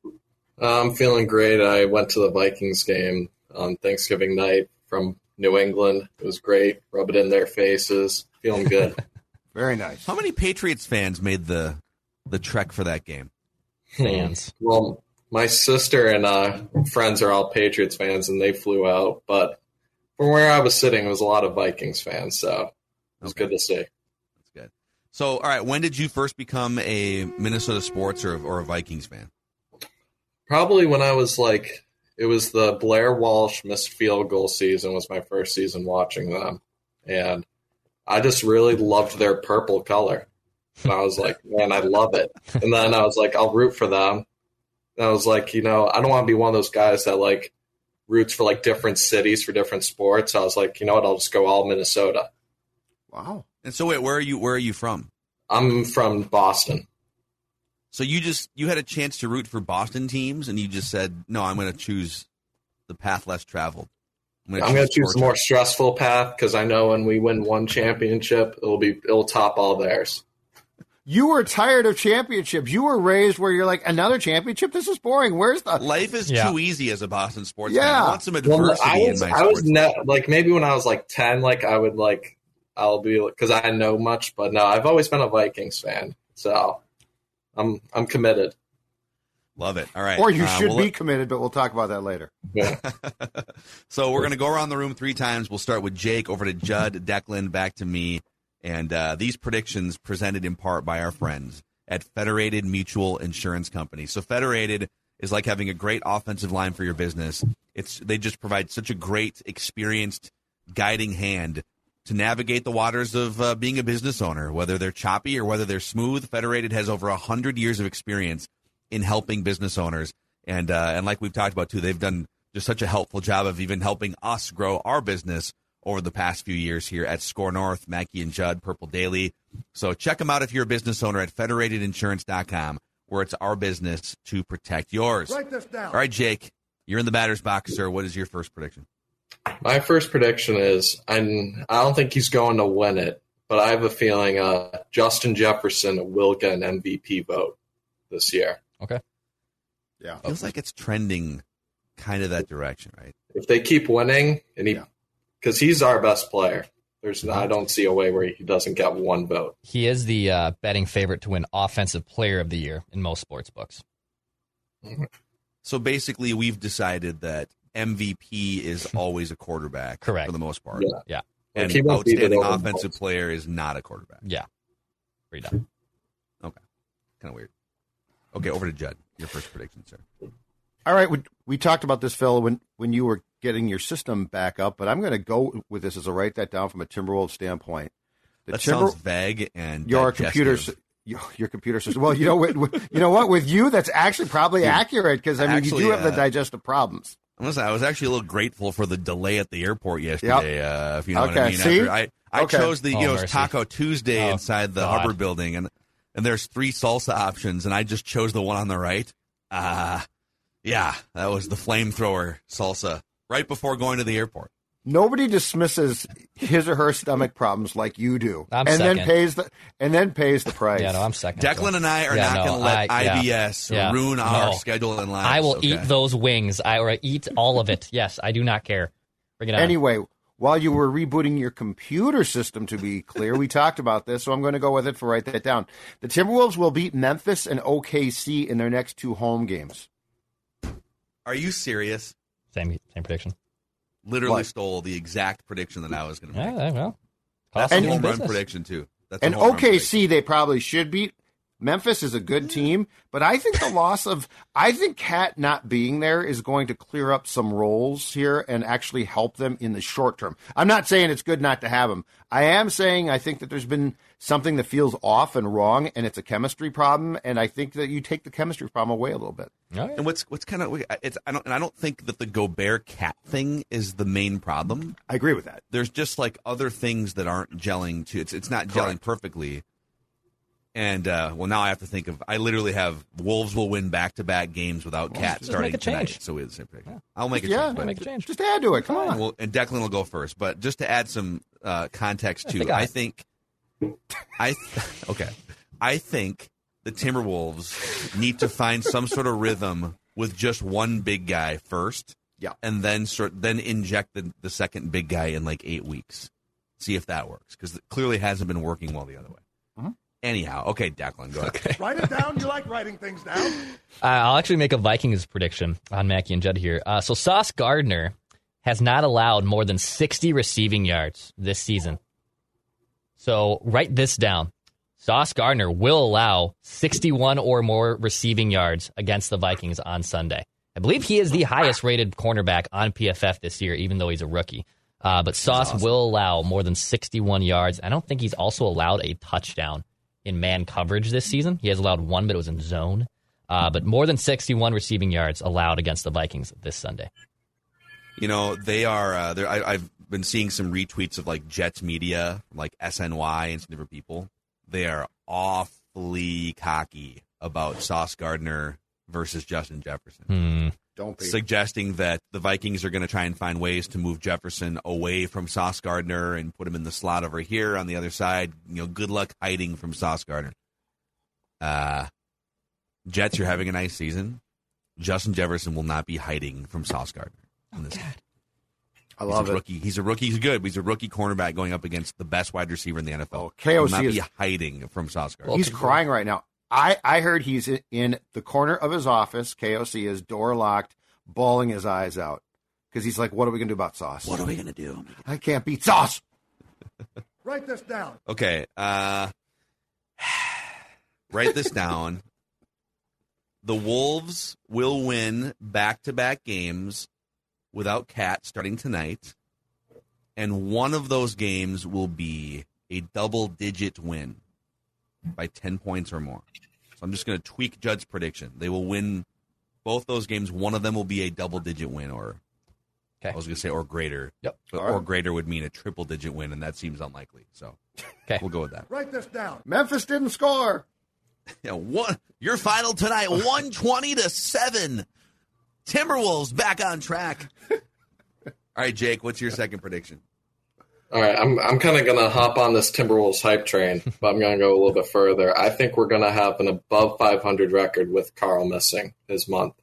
I'm feeling great. I went to the Vikings game on Thanksgiving night from New England. It was great. Rub it in their faces. Feeling good. [laughs] Very nice. How many Patriots fans made the the trek for that game? Fans. well, my sister and uh, friends are all Patriots fans, and they flew out. But from where I was sitting, it was a lot of Vikings fans, so it was Okay. good to see. That's good. So, all right, when did you first become a Minnesota sports or, or a Vikings fan? Probably when I was like, it was the Blair Walsh missed field goal season was my first season watching them, and I just really loved their purple color. And I was like, man, I love it. And then I was like, I'll root for them. And I was like, you know, I don't want to be one of those guys that like roots for like different cities for different sports. I was like, you know what, I'll just go all Minnesota. Wow. And so, wait, where are you? Where are you from? I'm from Boston. So you just you had a chance to root for Boston teams, and you just said, "No, I'm going to choose the path less traveled." I'm going to choose the more stressful path because I know when we win one championship, it'll be it'll top all theirs. You were tired of championships. You were raised where you're like, another championship? This is boring. Where's the. Life is Yeah. too easy as a Boston sports Yeah. fan. I want some Well, adversity I was, in my I was sports. ne- like maybe when I was like ten, like I would like I'll be because I know much, but no, I've always been a Vikings fan, so I'm I'm committed. Love it. All right. Or you Uh, should we'll be let- committed, but we'll talk about that later. Yeah. [laughs] so we're going to go around the room three times. We'll start with Jake, over to Judd, Declan, back to me. And uh, these predictions presented in part by our friends at Federated Mutual Insurance Company. So Federated is like having a great offensive line for your business. It's they just provide such a great, experienced guiding hand to navigate the waters of uh, being a business owner, whether they're choppy or whether they're smooth. Federated has over hundred years of experience in helping business owners, and uh, and like we've talked about too, they've done just such a helpful job of even helping us grow our business over the past few years here at Score North, Mackey and Judd, Purple Daily. So check them out if you're a business owner at federatedinsurance.com, where it's our business to protect yours. Write this down. All right, Jake, you're in the batter's box, sir. What is your first prediction? My first prediction is I'm, I don't think he's going to win it, but I have a feeling uh, Justin Jefferson will get an MVP vote this year. Okay. Yeah. Feels like it's trending kind of that direction, right? If they keep winning, and he, because he's our best player, there's I don't see a way where he doesn't get one vote. He is the uh, betting favorite to win Offensive Player of the Year in most sports books. So basically, we've decided that MVP is [laughs] always a quarterback, Correct. for the most part. Yeah. Yeah. And Like, he won't beat it outstanding offensive Mahomes. player is not a quarterback. Yeah. Pretty dumb. [laughs] Okay, kind of weird. Okay, over to Judd. Your first prediction, sir. All right, we, we talked about this, Phil, when when you were getting your system back up, but I'm going to go with this as I write that down from a Timberwolves standpoint. The That Timber, sounds vague and your digestive. computer, your, your computer system. Well, you know, what, what- you know what? With you, that's actually probably accurate because I mean, Actually, you do have the uh, digestive problems. I'm say, I was actually a little grateful for the delay at the airport yesterday. Uh, if you know what I Okay, mean. see? After I I Okay. chose the you Oh, know it was mercy. Taco Tuesday Oh, inside the God. Hubbard building, and and there's three salsa options, and I just chose the one on the right. Uh yeah, that was the flamethrower salsa right before going to the airport. Nobody dismisses his or her stomach problems like you do, I'm and then pays the and then pays the price. Yeah, no, I'm second. Declan so. and I are Yeah, not no, going to let I- IBS Yeah. ruin our No. schedule and lives. I will okay? eat those wings. I or eat all of it. Yes, I do not care. Bring it on. Anyway, while you were rebooting your computer system, to be clear, we talked about this, so I'm going to go with it for write that down. The Timberwolves will beat Memphis and OKC in their next two home games. Are you serious? Same same prediction. Literally What? stole the exact prediction that I was going to make. Yeah, yeah, well, That's cost a home doing run prediction too. That's And home run. OKC, they probably should beat. Memphis is a good team, but I think the loss of I think Cat not being there is going to clear up some roles here and actually help them in the short term. I'm not saying it's good not to have him. I am saying I think that there's been something that feels off and wrong, and it's a chemistry problem. And I think that you take the chemistry problem away a little bit. Oh, yeah. And what's what's kind of it's I don't and I don't think that the Gobert cat thing is the main problem. I agree with that. There's just like other things that aren't gelling to it's it's not gelling perfectly. And uh, well, now I have to think of. I literally have Wolves will win back to back games without Cat just starting make a tonight. change. So we have the same prediction. I'll make a Yeah, change. but- make a change. Just add to it. Come on. well, and Declan will go first, but just to add some uh, context Yes, too, they got I think, I [laughs] okay, I think the Timberwolves need to find some sort of rhythm with just one big guy first, Yeah. and then sort then inject the the second big guy in like eight weeks, see if that works because it clearly hasn't been working well the other way. Mm-hmm. Anyhow, okay, Declan, go ahead. Write it down. You like writing things down. [laughs] Uh, I'll actually make a Vikings prediction on Mackey and Judd here. Uh, so Sauce Gardner has not allowed more than 60 receiving yards this season. So write this down. Sauce Gardner will allow 61 or more receiving yards against the Vikings on Sunday. I believe he is the highest rated cornerback on PFF this year, even though he's a rookie. Uh, but Sauce will allow more than 61 yards. I don't think he's also allowed a touchdown in man coverage this season. He has allowed one, but it was in zone. Uh, but more than 61 receiving yards allowed against the Vikings this Sunday. You know, they are. Uh, I, I've been seeing some retweets of like Jets media, like SNY and some different people. They are awfully cocky about Sauce Gardner versus Justin Jefferson, Hmm. Don't be. suggesting that the Vikings are going to try and find ways to move Jefferson away from Sauce Gardner and put him in the slot over here on the other side. You know, good luck hiding from Sauce Gardner. Uh, Jets, you're having a nice season. Justin Jefferson will not be hiding from Sauce Gardner. in this game. I He's a it. rookie. He's a rookie. He's good. He's a rookie cornerback going up against the best wide receiver in the NFL. Oh, Will KOC not is- be hiding from Sauce Gardner. He's crying right now. I, I heard he's in, in the corner of his office, KOC, is door locked, bawling his eyes out. Because he's like, what are we going to do about sauce? What are we gonna do? I can't beat sauce. [laughs] Write this down. Okay. Uh, [sighs] write this down. The Wolves will win back to back games without Cat starting tonight. And one of those games will be a double digit win by 10 points or more. So I'm just going to tweak Judd's prediction. They will win both those games. One of them will be a double digit win, or Okay. I was going to say or greater. Yep. But, All right. Or greater would mean a triple digit win, and that seems unlikely. So Okay. we'll go with that. Write this down. Memphis didn't score. [laughs] Yeah, one your final tonight, one twenty to seven. Timberwolves back on track. [laughs] All right, Jake, what's your second prediction? All right, I'm I'm kind of gonna hop on this Timberwolves hype train, but I'm gonna go a little bit further. I think we're gonna have an above 500 record with Carl missing his month.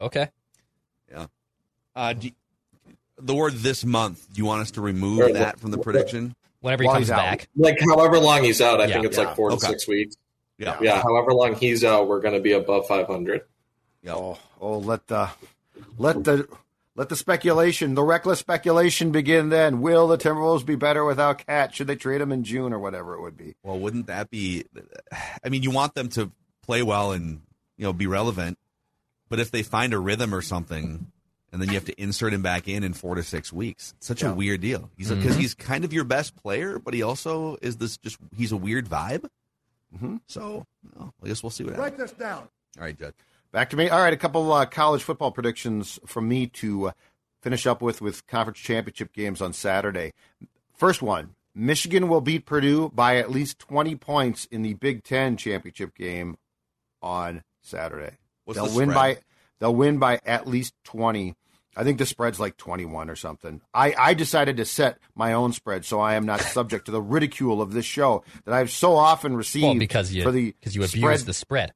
Okay. Yeah. Uh, do, the word this month. Do you want us to remove Or- that from the prediction? Whenever he comes out. back. Like however long he's out, I Yeah. think it's Yeah. like four to six weeks. Yeah, Yeah, however long he's out, we're gonna be above 500. Yeah. Oh, oh, let the let the let the speculation, the reckless speculation begin. Then will the Timberwolves be better without Cat? Should they trade him in June or whatever it would be? Well, wouldn't that be? I mean, you want them to play well and you know be relevant, but if they find a rhythm or something, and then you have to insert him back in in four to six weeks, it's such a weird deal. He's because he's kind of your best player, but he also is this just he's a weird vibe. Mhm. So well, I guess we'll see what happens. Write this down. All right, Judd. Back to me. All right, a couple uh, college football predictions from me to uh, finish up with with conference championship games on Saturday. First one: Michigan will beat Purdue by at least twenty points in the Big Ten championship game on Saturday. What's they'll the win by they'll win by at least twenty. I think the spread's like twenty one or something. I, I decided to set my own spread so I am not [laughs] subject to the ridicule of this show that I've so often received Well, because you for the because you abuse the spread.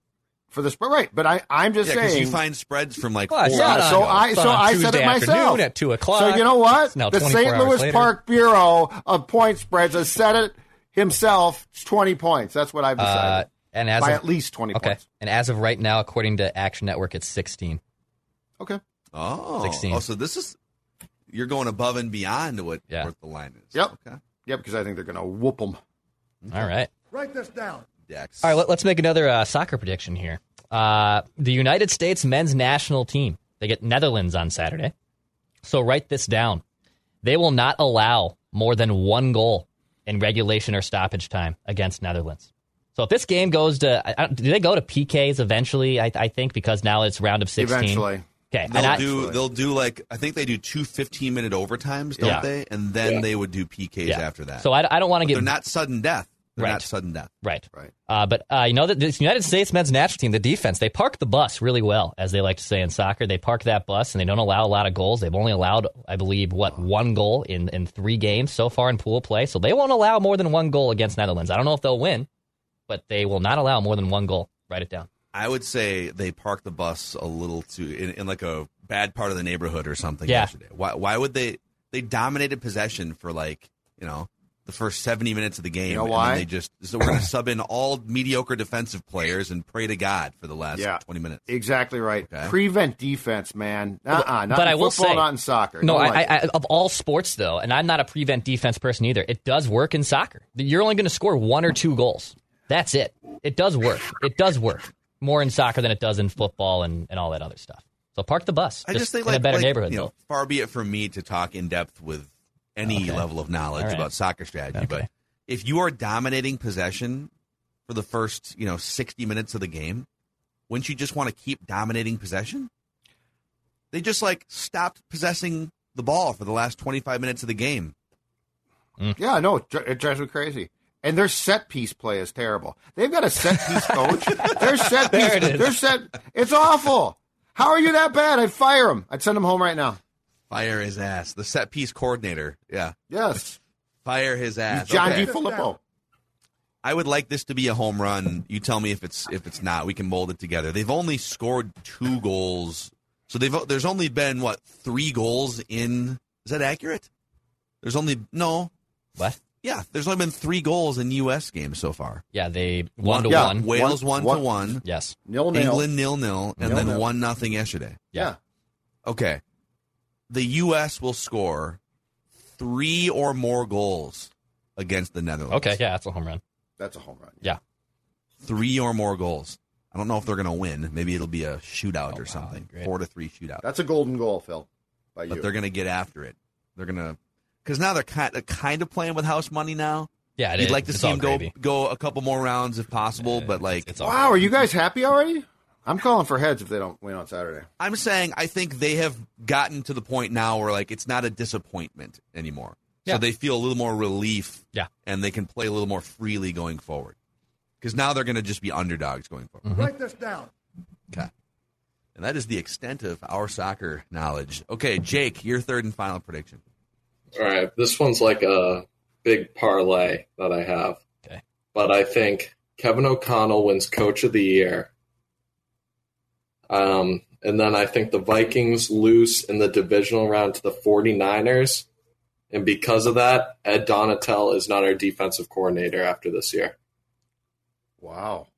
For the spread. Right, but I I'm just Yeah, saying you find spreads from like Well, four yeah, so I so it on I said it myself at 2 o'clock. So you know what? The St. Louis. Park Bureau of Point Spreads has said it himself. It's twenty points. That's what I've Uh, decided. and as by of, at least twenty okay, points. and as of right now, according to Action Network, it's 16. Okay. Oh, 16. oh, so this is you're going above and beyond what, Yeah. the line is. Yep. Okay. Yeah, because I think they're going to whoop them. All right. Write this down. Dex. All right, let, us make another uh, soccer prediction here. Uh, the United States men's national team, they get Netherlands on Saturday. So write this down. They will not allow more than one goal in regulation or stoppage time against Netherlands. So if this game goes to, I, I, do they go to PKs eventually? I, I think because now it's round of 16. Eventually. Okay. They'll I- do. They'll do like I think they do two 15 minute overtimes, don't Yeah. they? And then Yeah. they would do PKs Yeah. after that. So I, I don't want to get they're not sudden death. They're Right. not sudden death. Right. Right. Uh, but uh, you know that this United States men's national team, the defense, they park the bus really well, as they like to say in soccer. They park that bus and they don't allow a lot of goals. They've only allowed, I believe, what one goal in in three games so far in pool play. So they won't allow more than one goal against Netherlands. I don't know if they'll win, but they will not allow more than one goal. Write it down. I would say they parked the bus a little too in, in like a bad part of the neighborhood or something Yeah. yesterday. Why? Why would they? They dominated possession for like you know the first 70 minutes of the game. You know why? then they just so we're going to [clears throat] sub in all mediocre defensive players and pray to God for the last Yeah. 20 minutes. Exactly right. Okay. Prevent defense, man. Uh-uh, not but in I will football, say- not in soccer. No, Don't I, like I. I, of all sports though, and I'm not a prevent defense person either. It does work in soccer. You're only going to score one or two goals. That's it. It does work. It does work more in soccer than it does in football and, and all that other stuff. So park the bus. I just think in like, a better like, neighborhood You know, far be it from me to talk in depth with any Okay. level of knowledge All right. about soccer strategy, Okay. but if you are dominating possession for the first you know 60 minutes of the game, wouldn't you just want to keep dominating possession? They just like stopped possessing the ball for the last 25 minutes of the game. Mm. Yeah, no, it it drives me crazy. And their set piece play is terrible. They've got a set piece [laughs] coach. their set piece, There it is. their set, it's awful. How are you that bad? I'd fire him. I'd send him home right now. Fire his ass. The set piece coordinator. Yeah. Yes, [laughs] Fire his ass. John Okay. D. Filippo. I would like this to be a home run. You tell me if it's if it's not. We can mold it together. They've only scored two goals, so they've there's only been what three goals in. Is that accurate? There's only no. What? Yeah, there's only been three goals in U.S. games so far. Yeah, they one to Yeah. one. Wales one, One- to one. Yes. Nil nil. England nil nil, and Nil then nil. one nothing yesterday. Yeah. Okay, the U.S. will score three or more goals against the Netherlands. Okay, yeah, that's a home run. That's a home run. Yeah. three or more goals. I don't know if they're going to win. Maybe it'll be a shootout Oh, or wow, something, great. four to three shootout. That's a golden goal, Phil. By but you. they're going to get after it. They're going to because now they're kind of, kind of playing with house money now. Yeah, it You'd is. like to It's see all him go go a couple more rounds if possible, Uh, but like it's all wow, are you guys happy already? I'm calling for heads if they don't win on Saturday. I'm saying, I think they have gotten to the point now where like it's not a disappointment anymore. Yeah. So they feel a little more relief. Yeah. and they can play a little more freely going forward. Because now they're going to just be underdogs going forward. Mm-hmm. Write this down. Okay. And that is the extent of our soccer knowledge. Okay, Jake, your third and final prediction. All right, this one's like a big parlay that I have. Okay. But I think Kevin O'Connell wins Coach of the Year. Um, and then I think the Vikings lose in the divisional round to the 49ers. And because of that, Ed Donatell is not our defensive coordinator after this year. Wow.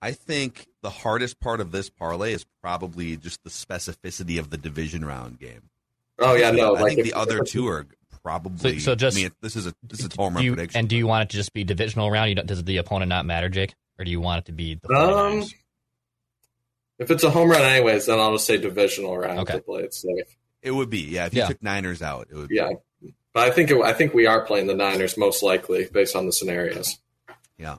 I think the hardest part of this parlay is probably just the specificity of the division round game. Oh yeah, no. I like think if- the other two are probably. So- so just- I mean, this is a this is a home run you, prediction. and do you want it to just be divisional round? You don't, does the opponent not matter, Jake, or do you want it to be the Um, 49ers? If it's a home run, anyways, then I'll just say divisional round Okay. to play it safe. it would be yeah. If you Yeah. took Niners out, it would. Be, Yeah, but I think it, I think we are playing the Niners most likely based on the scenarios. yeah.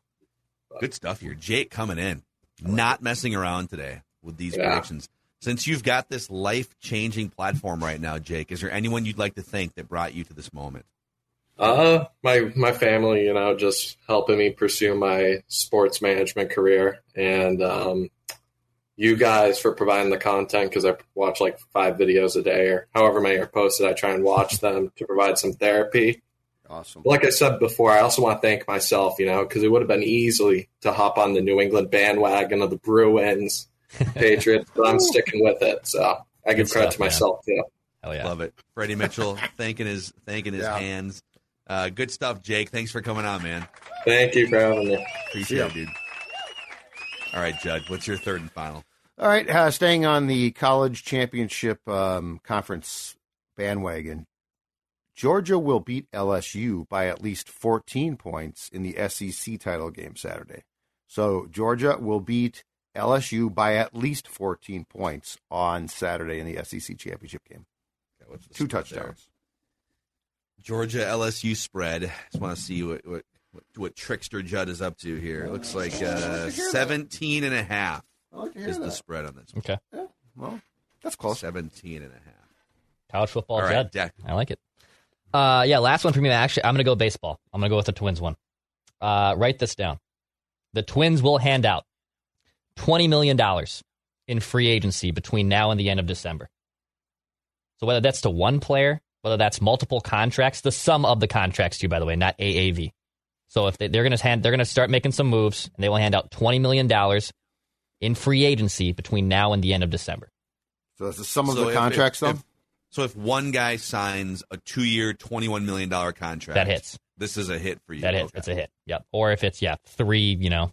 Good stuff here, Jake coming in, not messing around today with these Yeah. predictions. Since you've got this life changing platform right now, Jake, is there anyone you'd like to thank that brought you to this moment? Uh, my my family, you know, just helping me pursue my sports management career, and um, you guys for providing the content because I watch like five videos a day or however many are posted. I try and watch them to provide some therapy. Awesome. Like I said before, I also want to thank myself, you know, because it would have been easily to hop on the New England bandwagon of the Bruins, [laughs] Patriots, but I'm sticking with it. So I give Good credit stuff, to man. myself too. Hell yeah. Love it, Freddie Mitchell thanking his thanking his Yeah. hands. Uh, good stuff, Jake. Thanks for coming on, man. Thank you for having me. Appreciate Yeah. it, dude. All right, Judd. What's your third and final? All right, uh, staying on the college championship um, conference bandwagon, Georgia will beat LSU by at least 14 points in the SEC title game Saturday. So Georgia will beat LSU by at least 14 points on Saturday in the SEC championship game. Okay, Two spread there? touchdowns. Georgia LSU spread. Just want to see what, what what what trickster Judd is up to here. It looks like uh, 17 and a half like to hear is the spread on this. Okay. Well, that's close. 17 and a half. College football, All right, Jed. Dak. I like it. Uh, yeah, last one for me. Actually, I'm going to go baseball. I'm going to go with the Twins one. Uh, write this down. The Twins will hand out $20 million in free agency between now and the end of December. So whether that's to one player, whether that's multiple contracts, the sum of the contracts too, by the way, not AAV. So if they, they're going to hand, they're going to start making some moves, and they will hand out $20 million in free agency between now and the end of December. So that's the sum of So the if- contracts, if- though? if- so if one guy signs a two-year, $21 million contract, That hits. This is a hit for you. That hits. Okay. It's a hit. Yep. Or if it's yeah three, you know,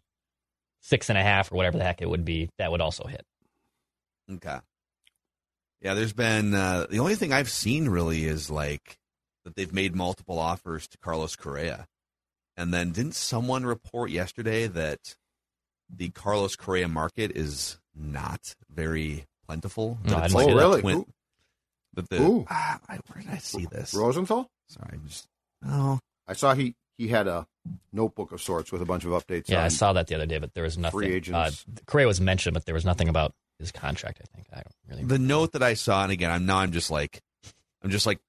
six and a half or whatever the heck it would be, that would also hit. Okay. Yeah, there's been uh, the only thing I've seen really is like that they've made multiple offers to Carlos Correa, and then didn't someone report yesterday that the Carlos Correa market is not very plentiful? No, it's like that. the Really? twin- Who? that the Who? ah, I- where did I see this? Rosenthal? Sorry, I'm just oh I saw he, he had a notebook of sorts with a bunch of updates Yeah, I saw that the other day, but there was nothing. free Uh, agents. Correa was mentioned, but there was nothing about his contract. I think I don't really. the note that I saw, and again, I'm now I'm just like I'm just like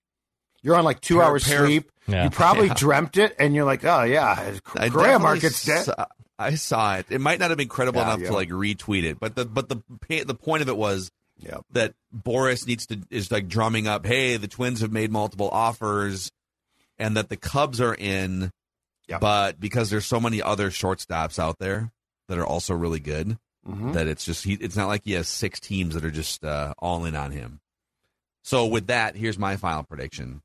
You're on like two Pair- hours pair of- sleep. Yeah. You probably [laughs] Yeah. dreamt it, and you're like, oh yeah, Correa market's dead. Saw, I saw it. It might not have been credible Yeah, enough to like retweet it, but the but the the point of it was Yeah. that Boras needs to is like drumming up, hey, the Twins have made multiple offers, and that the Cubs are in, Yeah. but because there's so many other shortstops out there that are also really good, Mhm. that it's just he. It's not like he has six teams that are just uh, all in on him. So with that, here's my final prediction: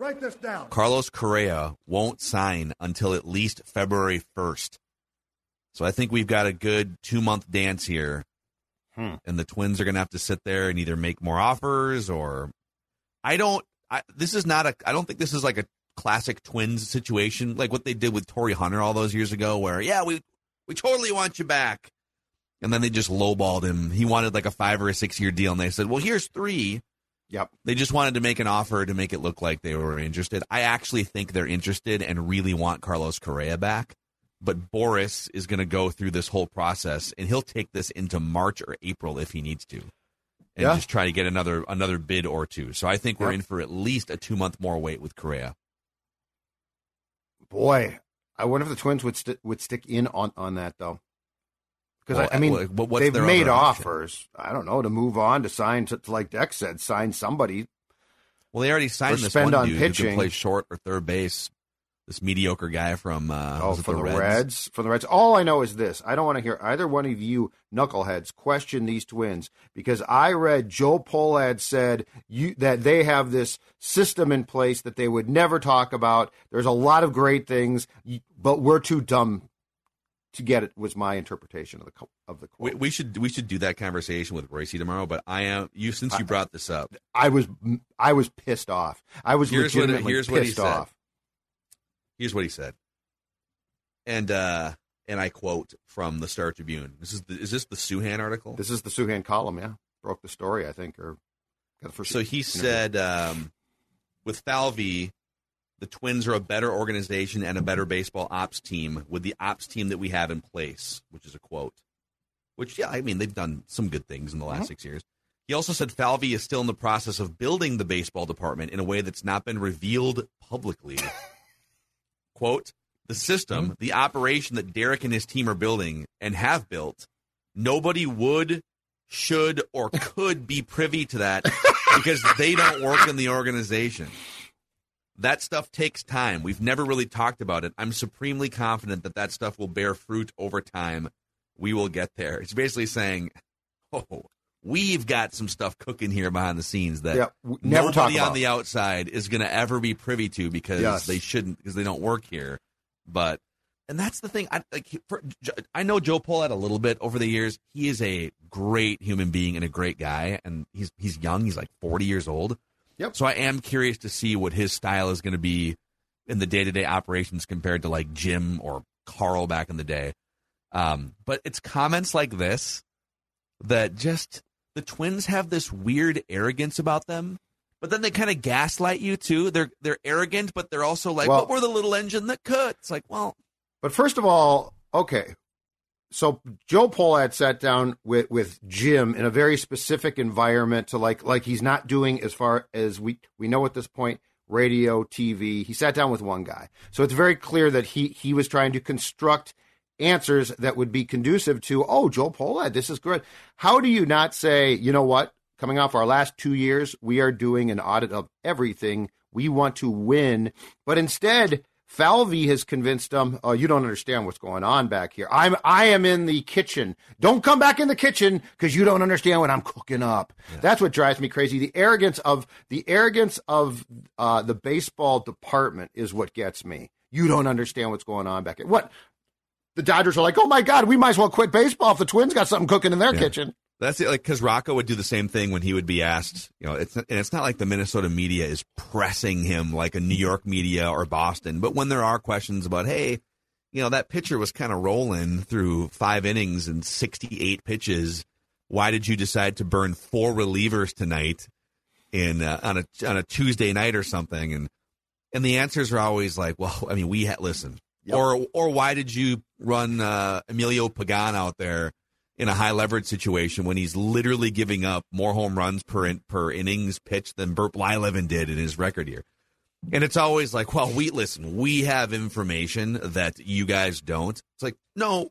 Write this down. Carlos Correa won't sign until at least February 1st. So I think we've got a good two month dance here. Hmm. And the Twins are going to have to sit there and either make more offers or. I don't. I, this is not a. I don't think this is like a classic Twins situation like what they did with Torii Hunter all those years ago, where, yeah, we, we totally want you back. And then they just lowballed him. He wanted like a five or a six year deal, and they said, well, here's three. Yep. They just wanted to make an offer to make it look like they were interested. I actually think they're interested and really want Carlos Correa back. But Boras is going to go through this whole process, and he'll take this into March or April if he needs to, and Yeah. just try to get another another bid or two. So I think we're Yep. in for at least a two month more wait with Correa. Boy, I wonder if the Twins would st- would stick in on on that though. Because Well, I, mean, well, they've made offers. I don't know to move on to sign to, to like Dex said, sign somebody. Well, they already signed this spend one on dude who pitching. can play short or third base. This mediocre guy from uh, Oh, for the, Reds? Reds? For the Reds. All I know is this. I don't want to hear either one of you knuckleheads question these twins because I read Joe Pohlad said you that they have this system in place that they would never talk about. There's a lot of great things, but we're too dumb to get it. Was my interpretation of the of the We, quote. we should we should do that conversation with Royce tomorrow. But I am you since you I- brought this up. I was I was pissed off. I was Here's what- legitimately here's what he pissed said. off. Here's what he said, and uh, and I quote from the Star Tribune. This is the, is this the Souhan article? This is the Souhan column. Yeah, broke the story. I think or got the first. So he said, um, with Falvey, the Twins are a better organization and a better baseball ops team with the ops team that we have in place, which is a quote. Which, yeah, I mean, they've done some good things in the last Mhm. six years. He also said Falvey is still in the process of building the baseball department in a way that's not been revealed publicly. [laughs] quote, the system, the operation that Derek and his team are building and have built, nobody would, should, or could be privy to that [laughs] because they don't work in the organization. That stuff takes time. We've never really talked about it. I'm supremely confident that that stuff will bear fruit over time. We will get there. It's basically saying, [laughs] oh, we've got some stuff cooking here behind the scenes that Yeah, nobody on the outside is going to ever be privy to because Yes. they shouldn't because they don't work here. But and that's the thing. I like. For, I know Joe Pohlad a little bit over the years. He is a great human being and a great guy, and he's he's young. He's like forty years old. Yep. So I am curious to see what his style is going to be in the day to day operations compared to like Jim or Carl back in the day. Um, but it's comments like this that just the twins have this weird arrogance about them. But then they kind of gaslight you too. They're they're arrogant, but they're also like, Well- "But we're the little engine that could." It's like, well, But first of all, okay. So Joe Pohlad sat down with, with Jim in a very specific environment to like like he's not doing as far as we we know at this point radio, TV. He sat down with one guy. So it's very clear that he he was trying to construct answers that would be conducive to, oh, Joe Pohlad, this is good. How do you not say, you know what? Coming off our last two years, we are doing an audit of everything. We want to win. But instead, Falvey has convinced them, oh, you don't understand what's going on back here. I'm I am in the kitchen. Don't come back in the kitchen because you don't understand what I'm cooking up. That's what drives me crazy. The arrogance of the arrogance of uh, the baseball department is what gets me. You don't understand what's going on back here. What the Dodgers are like, oh my God, we might as well quit baseball if the Twins got something cooking in their Yeah. kitchen. That's it. Like, because Rocco would do the same thing when he would be asked. You know, it's and it's not like the Minnesota media is pressing him like a New York media or Boston. But when there are questions about, hey, you know, that pitcher was kind of rolling through five innings and sixty-eight pitches. Why did you decide to burn four relievers tonight in uh, on a on a Tuesday night or something? And and the answers are always like, well, I mean, we had listen, Yep. or or why did you run uh, Emilio Pagan out there? In a high leverage situation when he's literally giving up more home runs per in, per innings pitched than Burt Blyleven did in his record year. And it's always like, well, we listen, we have information that you guys don't. It's like, no,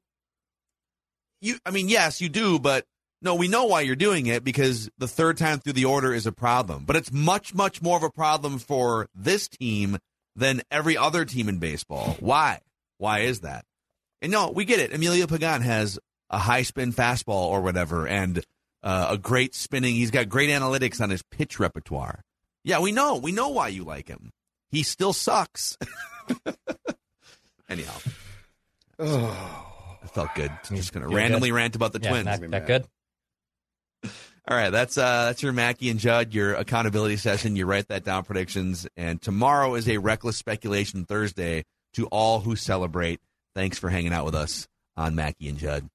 you. I mean, yes, you do, but no, we know why you're doing it because the third time through the order is a problem. But it's much, much more of a problem for this team than every other team in baseball. Why? Why is that? And no, we get it. Emilio Pagan has a high spin fastball or whatever, and uh, a great spinning. He's got great analytics on his pitch repertoire. Yeah, we know. We know why you like him. he still sucks. [laughs] Anyhow, Oh. it felt good. I'm Just going to randomly good? rant about the Yeah, Twins. that, that good? All right, that's uh that's your Mackey and Judd, your accountability session. You write that down predictions, and tomorrow is a reckless speculation Thursday to all who celebrate. Thanks for hanging out with us on Mackey and Judd.